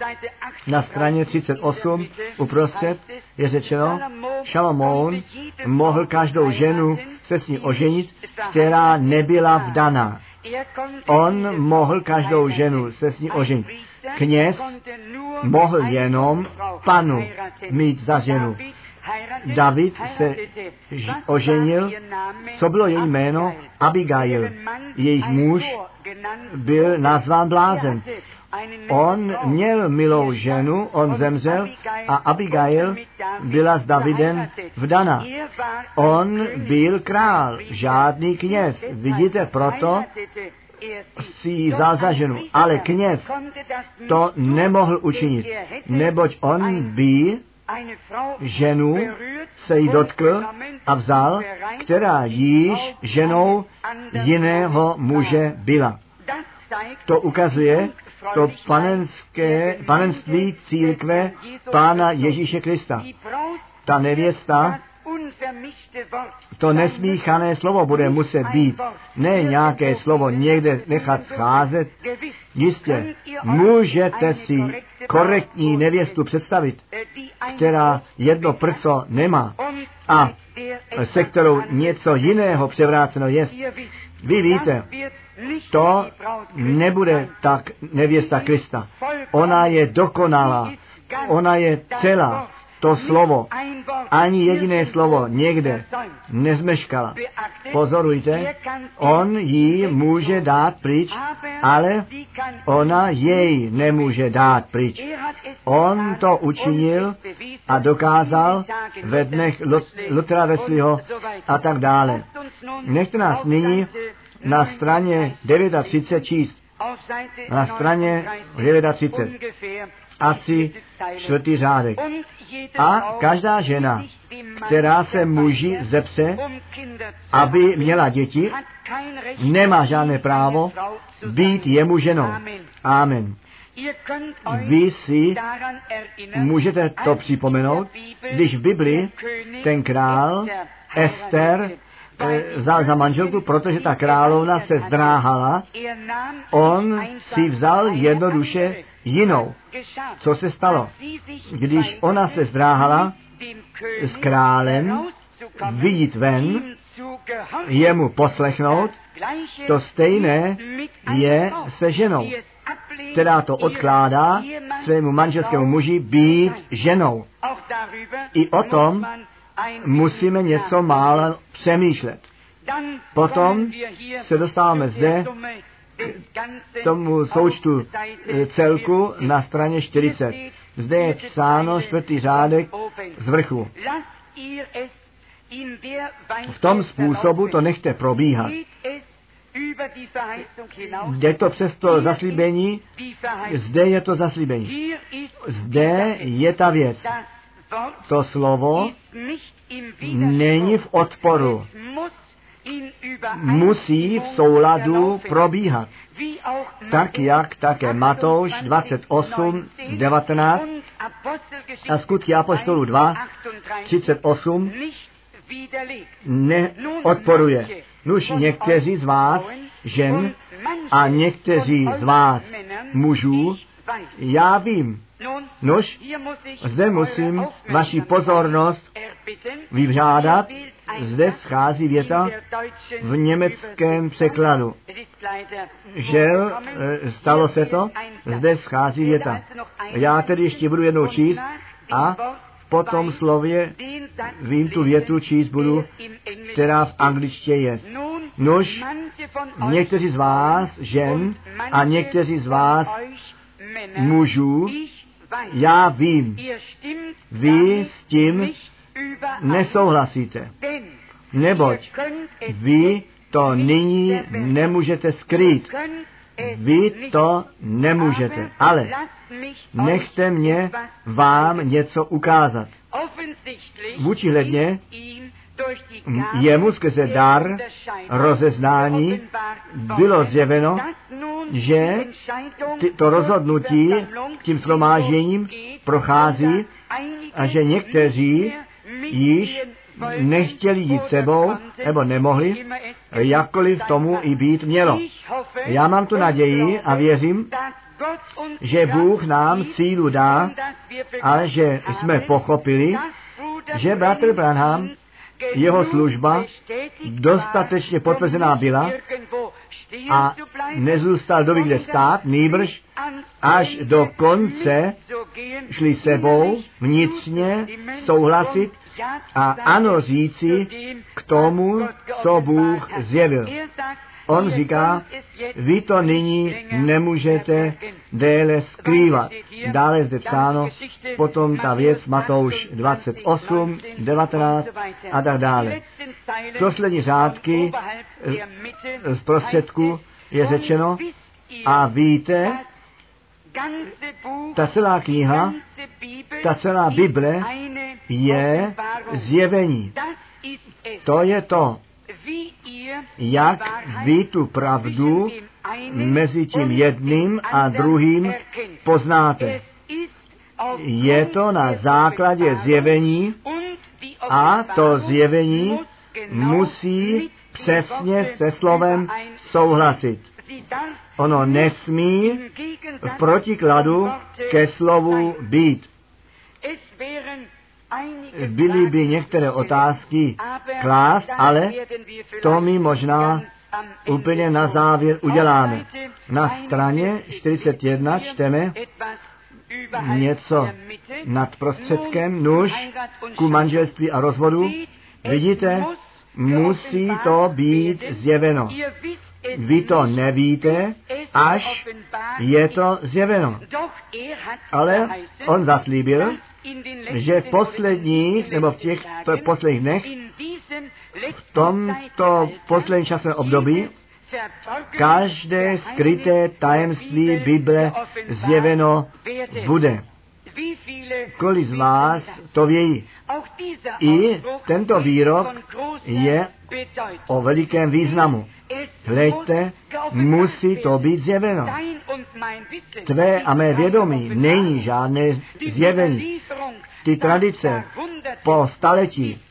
S1: na straně 38 uprostřed je řečeno, Šalamoun mohl každou ženu se s ní oženit, která nebyla vdaná. On mohl každou ženu se s ní oženit. Kněz mohl jenom panu mít za ženu. David se oženil, co bylo její jméno? Abigail. Jejich muž byl nazván blázen. On měl milou ženu, on zemřel a Abigail byla s Davidem vdana. On byl král, žádný kněz. Vidíte, proto si ji vzal za ženu. Ale kněz to nemohl učinit, neboť on by ženu se jí dotkl a vzal, která již ženou jiného muže byla. To ukazuje to panenské, panenství církve Pána Ježíše Krista. Ta nevěsta to nesmíchané slovo bude muset být. Ne nějaké slovo někde nechat scházet. Jistě, můžete si korektní nevěstu představit, která jedno prso nemá a se kterou něco jiného převráceno je. Vy víte, to nebude tak nevěsta Krista. Ona je dokonalá, ona je celá, to slovo, ani jediné slovo někde nezmeškala. Pozorujte, on ji může dát pryč, ale ona jej nemůže dát pryč. On to učinil a dokázal ve dnech Lutra Wesleyho a tak dále. Nechte nás nyní na straně 39 číst. Na straně 39 asi čtvrtý řádek. A každá žena, která se muži zepse, aby měla děti, nemá žádné právo být jemu ženou. Amen. Vy si můžete to připomenout, když v Biblii ten král Ester eh, vzal za manželku, protože ta královna se zdráhala, on si vzal jednoduše jinou. Co se stalo? Když ona se zdráhala s králem vyjít ven, jemu poslechnout, to stejné je se ženou, která to odkládá svému manželskému muži být ženou. I o tom musíme něco málo přemýšlet. Potom se dostáváme zde tomu součtu e, celku na straně 40. Zde je psáno čtvrtý řádek z vrchu. V tom způsobu to nechte probíhat. Jde to přes to zaslíbení, zde je to zaslíbení. Zde je ta věc. To slovo není v odporu musí v souladu probíhat. Tak jak také Matouš 28, 19 a skutky Apostolu 2, 38 neodporuje. Nuž někteří z vás žen a někteří z vás mužů, já vím. Nož, zde musím vaši pozornost vyžádat, zde schází věta v německém překladu. Žel, eh, stalo se to, zde schází věta. Já tedy ještě budu jednou číst a po tom slově vím tu větu, číst budu, která v angličtině je. Nož, někteří z vás, žen, a někteří z vás, mužů, já vím, vy s tím nesouhlasíte. Neboť vy to nyní nemůžete skrýt. Vy to nemůžete, ale nechte mě vám něco ukázat. Vůči hledně jemu skrze dar rozeznání bylo zjeveno, že to rozhodnutí tím shromážením prochází a že někteří již nechtěli jít sebou, nebo nemohli, jakkoliv tomu i být mělo. Já mám tu naději a věřím, že Bůh nám sílu dá a že jsme pochopili, že bratr Branham, jeho služba dostatečně potvrzená byla a nezůstal doby, kde stát, nýbrž až do konce šli sebou vnitřně souhlasit a ano říci k tomu, co Bůh zjevil. On říká, vy to nyní nemůžete déle skrývat. Dále zde psáno, potom ta věc Matouš 28, 19 a tak dále. Poslední řádky z prostředku je řečeno, a víte, ta celá kniha, ta celá Bible je zjevení. To je to, jak vy tu pravdu mezi tím jedným a druhým poznáte. Je to na základě zjevení a to zjevení musí přesně se slovem souhlasit. Ono nesmí v protikladu ke slovu být. Byly by některé otázky klást, ale to mi možná úplně na závěr uděláme. Na straně 41 čteme něco nad prostředkem, nůž ku manželství a rozvodu. Vidíte, musí to být zjeveno. Vy to nevíte, až je to zjeveno. Ale on zaslíbil, že v posledních, nebo v těch posledních dnech, v tomto posledním časovém období, každé skryté tajemství Bible zjeveno bude. Kolik z vás to vějí? I tento výrok je o velikém významu. Hleďte, musí to být zjeveno. Tvé a mé vědomí není žádné zjevení. Ty tradice po staletí,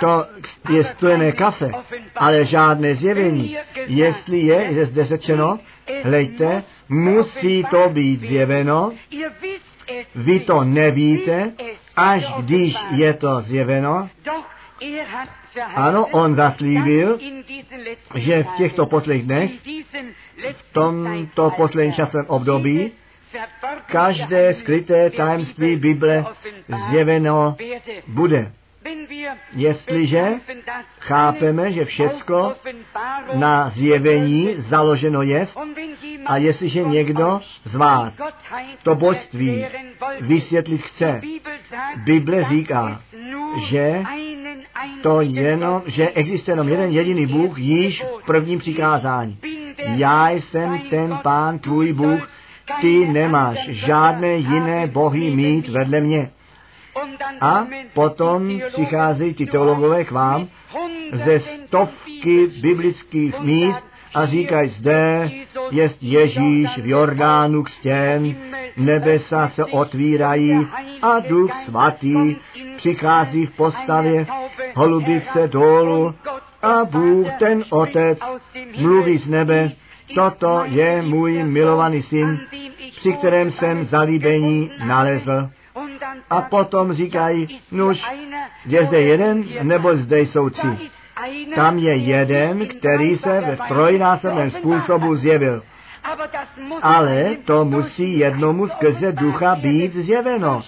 S1: to je studené kafe, ale žádné zjevení. Jestli je, je zde řečeno, hleďte, musí to být zjeveno, vy to nevíte, až když je to zjeveno, ano, on zaslíbil, že v těchto posledních dnech, v tomto posledním časovém období, každé skryté tajemství Bible zjeveno bude. Jestliže chápeme, že všecko na zjevení založeno je, a jestliže někdo z vás to božství vysvětlit chce, Bible říká, že to jenom, že existuje jenom jeden jediný Bůh již v prvním přikázání. Já jsem ten pán tvůj Bůh, ty nemáš žádné jiné bohy mít vedle mě. A potom přicházejí ti teologové k vám ze stovky biblických míst a říkají, zde je Ježíš v Jordánu k stěn, nebesa se otvírají a duch svatý přichází v postavě holubice dolů a Bůh, ten Otec, mluví z nebe, toto je můj milovaný syn, při kterém jsem zalíbení nalezl. A potom říkají, nuž, je zde jeden, nebo zde jsou tři. Tam je jeden, který se ve trojnásobném způsobu zjevil. Ale to musí jednomu skrze ducha být zjeveno.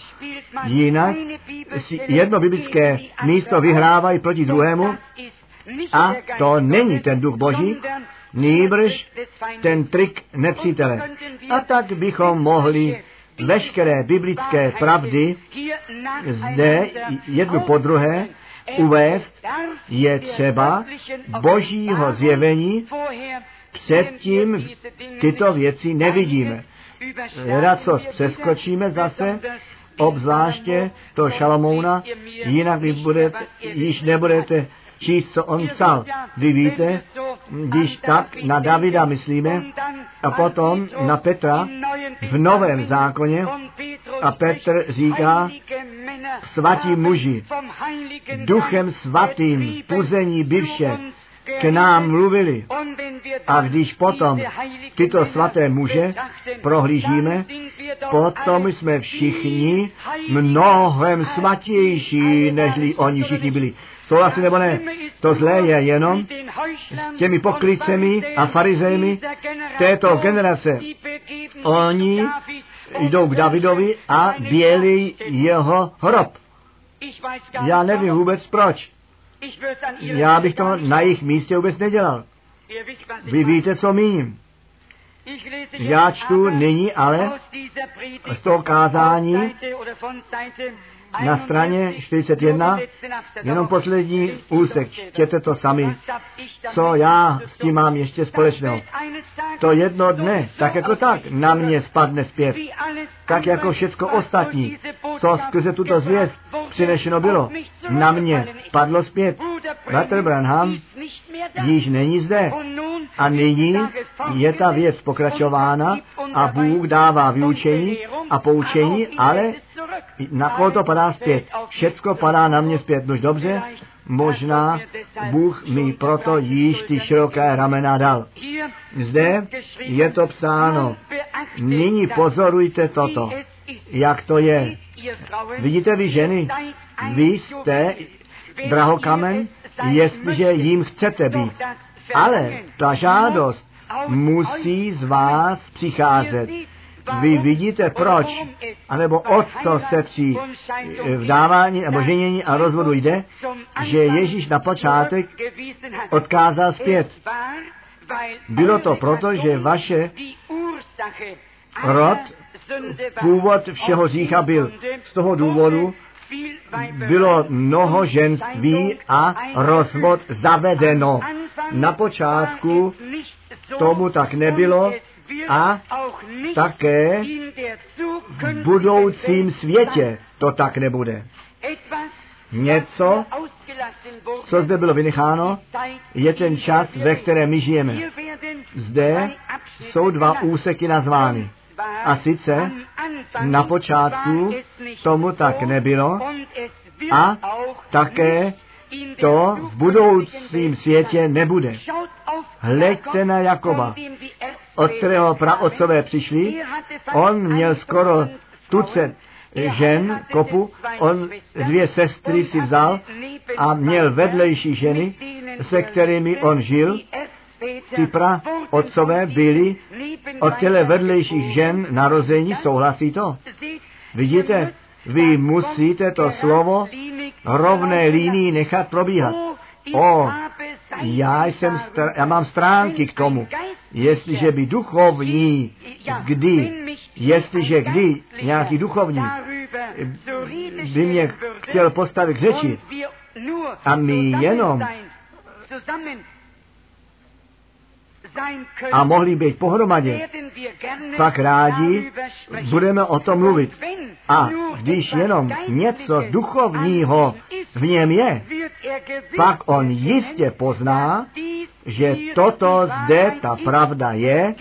S1: Jinak jedno biblické místo vyhrávají proti druhému a to není ten duch boží, nýbrž ten trik nepřítele. A tak bychom mohli veškeré biblické pravdy zde jednu po druhé uvést, je třeba božího zjevení, předtím tyto věci nevidíme. Rád co přeskočíme zase, obzvláště to Šalamouna, jinak vy budete, již nebudete číst, co on psal. Vy víte, když tak na Davida myslíme a potom na Petra v Novém zákoně a Petr říká, svatí muži, duchem svatým, puzení bivše, k nám mluvili. A když potom tyto svaté muže prohlížíme, potom jsme všichni mnohem svatější, nežli oni všichni byli. Asi nebo ne? To zlé je jenom s těmi pokrycemi a farizejmi této generace. Oni jdou k Davidovi a bělí jeho hrob. Já nevím vůbec proč. Já bych to na jejich místě vůbec nedělal. Vy víte, co míním. Já čtu nyní ale z toho kázání na straně 41, jenom poslední úsek, čtěte to sami, co já s tím mám ještě společného. To jedno dne, tak jako tak, na mě spadne zpět, tak jako všecko ostatní, co skrze tuto zvěst přinešeno bylo, na mě padlo zpět. Bratr Branham již není zde. A nyní je ta věc pokračována a Bůh dává vyučení a poučení, ale na koho to padá zpět? Všecko padá na mě zpět. Nož dobře, možná Bůh mi proto již ty široké ramena dal. Zde je to psáno. Nyní pozorujte toto, jak to je. Vidíte vy ženy, vy jste drahokamen, jestliže jim chcete být. Ale ta žádost musí z vás přicházet. Vy vidíte proč, anebo o co se při vdávání nebo ženění a rozvodu jde, že Ježíš na počátek odkázal zpět. Bylo to proto, že vaše rod, původ všeho řícha byl. Z toho důvodu bylo mnoho ženství a rozvod zavedeno. Na počátku tomu tak nebylo a také v budoucím světě to tak nebude. Něco, co zde bylo vynecháno, je ten čas, ve kterém my žijeme. Zde jsou dva úseky nazvány. A sice na počátku tomu tak nebylo a také to v budoucím světě nebude. Hleďte na Jakoba, od kterého praotcové přišli. On měl skoro tucet žen, kopu, on dvě sestry si vzal a měl vedlejší ženy, se kterými on žil. Ty pra otcové byli od těle vedlejších žen narození, souhlasí to? Vidíte, vy musíte to slovo rovné línii nechat probíhat. O, já, jsem str- já mám stránky k tomu. Jestliže by duchovní, kdy, jestliže kdy nějaký duchovní by mě chtěl postavit k řeči a my jenom a mohli být pohromadě, pak rádi budeme o tom mluvit. A když jenom něco duchovního v něm je, pak on jistě pozná, že toto zde ta pravda je,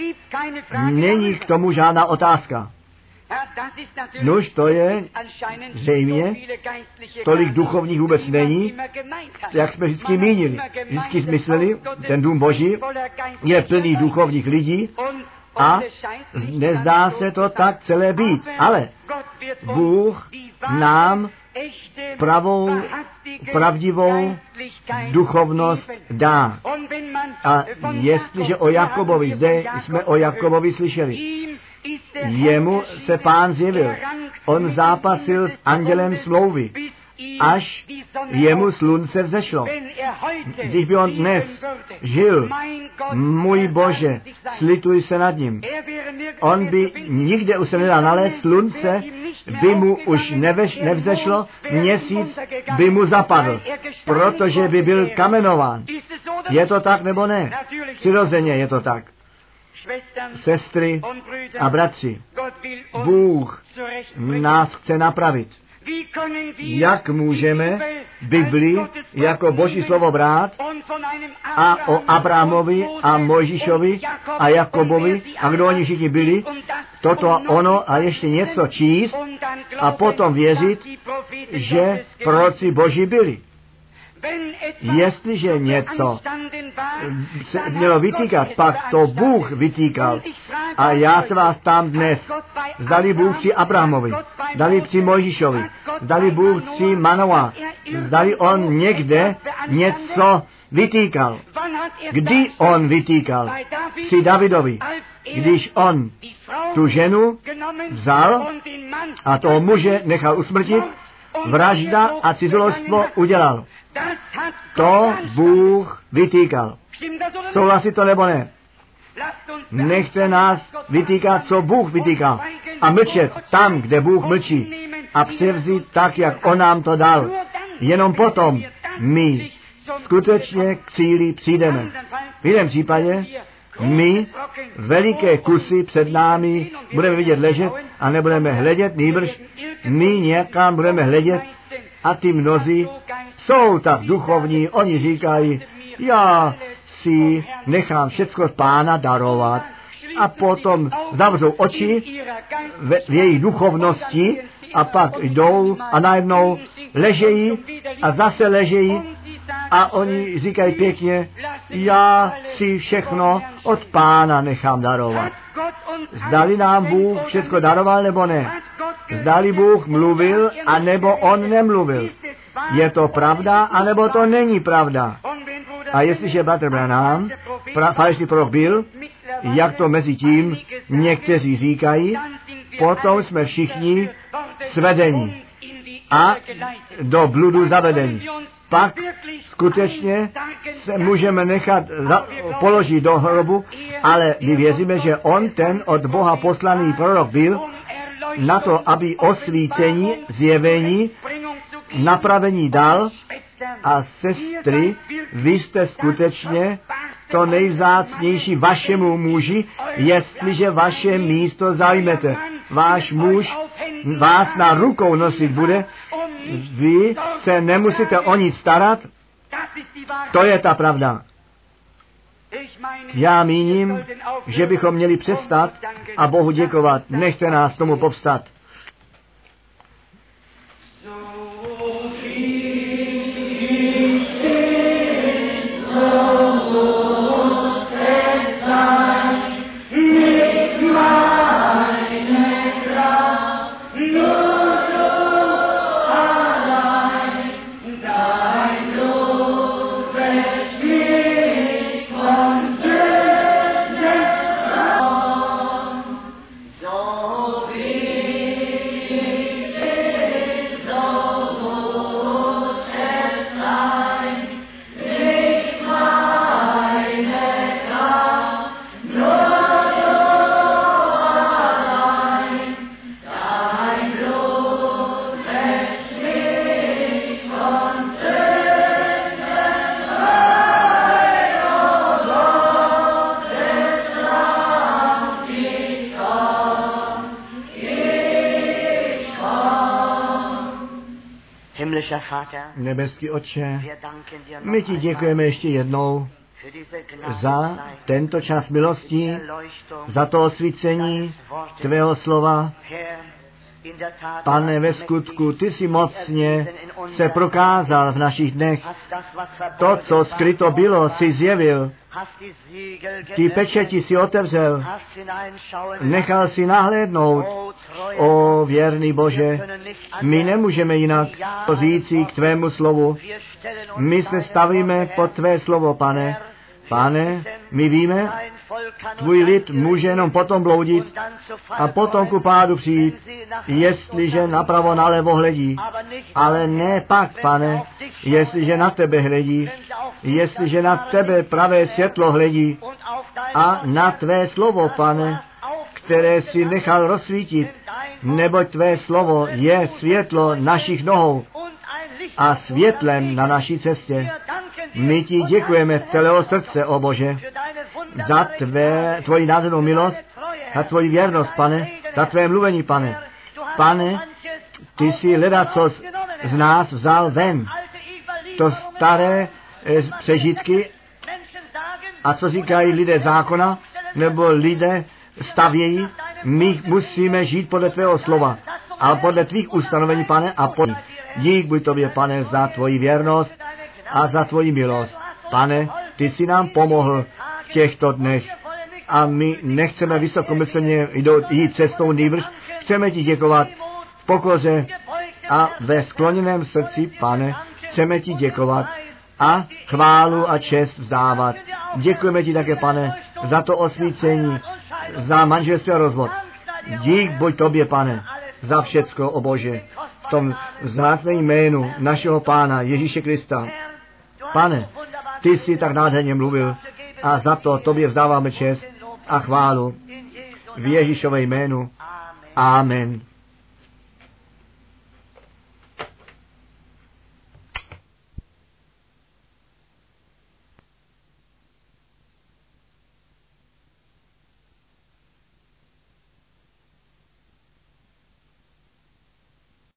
S1: není k tomu žádná otázka. Nož to je zřejmě, tolik duchovních vůbec není, jak jsme vždycky mínili. Vždycky jsme mysleli, ten dům Boží je plný duchovních lidí a nezdá se to tak celé být. Ale Bůh nám pravou pravdivou duchovnost dá. A jestliže o Jakobovi, zde jsme o Jakobovi slyšeli, jemu se pán zjevil. On zápasil s andělem smlouvy, až jemu slunce vzešlo. Když by on dnes žil, můj Bože, slituj se nad ním. On by nikde už se nedal nalézt, slunce by mu už neveš, nevzešlo, měsíc by mu zapadl, protože by byl kamenován. Je to tak nebo ne? Přirozeně je to tak. Sestry a bratři, Bůh nás chce napravit. Jak můžeme Bibli jako Boží slovo brát a o Abrahamovi a Mojžíšovi a Jakobovi a kdo oni všichni byli, toto a ono a ještě něco číst a potom věřit, že proroci Boží byli. Jestliže něco se mělo vytýkat, pak to Bůh vytýkal. A já se vás tam dnes, zdali Bůh při Abrahamovi, zdali při Mojžíšovi, zdali Bůh při Manoa, zdali on někde něco vytýkal. Kdy on vytýkal? Při Davidovi. Když on tu ženu vzal a toho muže nechal usmrtit, vražda a cizolostvo udělal. To Bůh vytýkal. Souhlasí to nebo ne? Nechte nás vytýkat, co Bůh vytýká. A mlčet tam, kde Bůh mlčí. A převzít tak, jak On nám to dal. Jenom potom my skutečně k cíli přijdeme. V jiném případě my veliké kusy před námi budeme vidět ležet a nebudeme hledět, nýbrž my někam budeme hledět a ty mnozí jsou tak duchovní, oni říkají, já si nechám všecko od pána darovat a potom zavřou oči v, v její duchovnosti a pak jdou a najednou ležejí a zase ležejí a oni říkají pěkně, já si všechno od pána nechám darovat. Zdali nám Bůh všechno daroval nebo ne? Zdali Bůh mluvil a nebo on nemluvil? Je to pravda, anebo to není pravda? A jestliže bratr Branham, pra, falešný prorok byl, jak to mezi tím někteří říkají, potom jsme všichni svedení a do bludu zavedení. Pak skutečně se můžeme nechat za, položit do hrobu, ale my věříme, že on ten od Boha poslaný prorok byl na to, aby osvícení, zjevení, napravení dal a sestry, vy jste skutečně to nejvzácnější vašemu muži, jestliže vaše místo zajmete. Váš muž vás na rukou nosit bude, vy se nemusíte o nic starat, to je ta pravda. Já míním, že bychom měli přestat a Bohu děkovat. Nechte nás tomu povstat. know. Nebeský Otče, my ti děkujeme ještě jednou za tento čas milosti, za to osvícení tvého slova. Pane, ve skutku, ty si mocně se prokázal v našich dnech. To, co skryto bylo, si zjevil. Ty pečeti si otevřel. Nechal si nahlédnout. O věrný Bože, my nemůžeme jinak říci k tvému slovu. My se stavíme pod tvé slovo, pane. Pane, my víme, tvůj lid může jenom potom bloudit a potom ku pádu přijít, jestliže napravo nalevo hledí. Ale ne pak, pane, jestliže na tebe hledí, jestliže na tebe pravé světlo hledí a na tvé slovo, pane, které si nechal rozsvítit, neboť tvé slovo je světlo našich nohou a světlem na naší cestě. My ti děkujeme z celého srdce, o Bože, za tvé, tvoji nádhernou milost, za tvoji věrnost, pane, za tvé mluvení, pane. Pane, ty jsi leda, co z nás vzal ven. To staré e, přežitky a co říkají lidé zákona, nebo lidé stavějí, my musíme žít podle tvého slova a podle tvých ustanovení, pane, a podle dík buď tobě, pane, za tvoji věrnost a za tvoji milost. Pane, ty jsi nám pomohl v těchto dnech a my nechceme vysokomyslně jít cestou nýbrž, chceme ti děkovat v pokoře a ve skloněném srdci, pane, chceme ti děkovat a chválu a čest vzdávat. Děkujeme ti také, pane, za to osvícení, za manželství a rozvod. Dík buď tobě, pane, za všecko, o Bože, v tom vzácném jménu našeho Pána Ježíše Krista. Pane, ty jsi tak nádherně mluvil a za to tobě vzdáváme čest a chválu v Ježíšové jménu. Amen.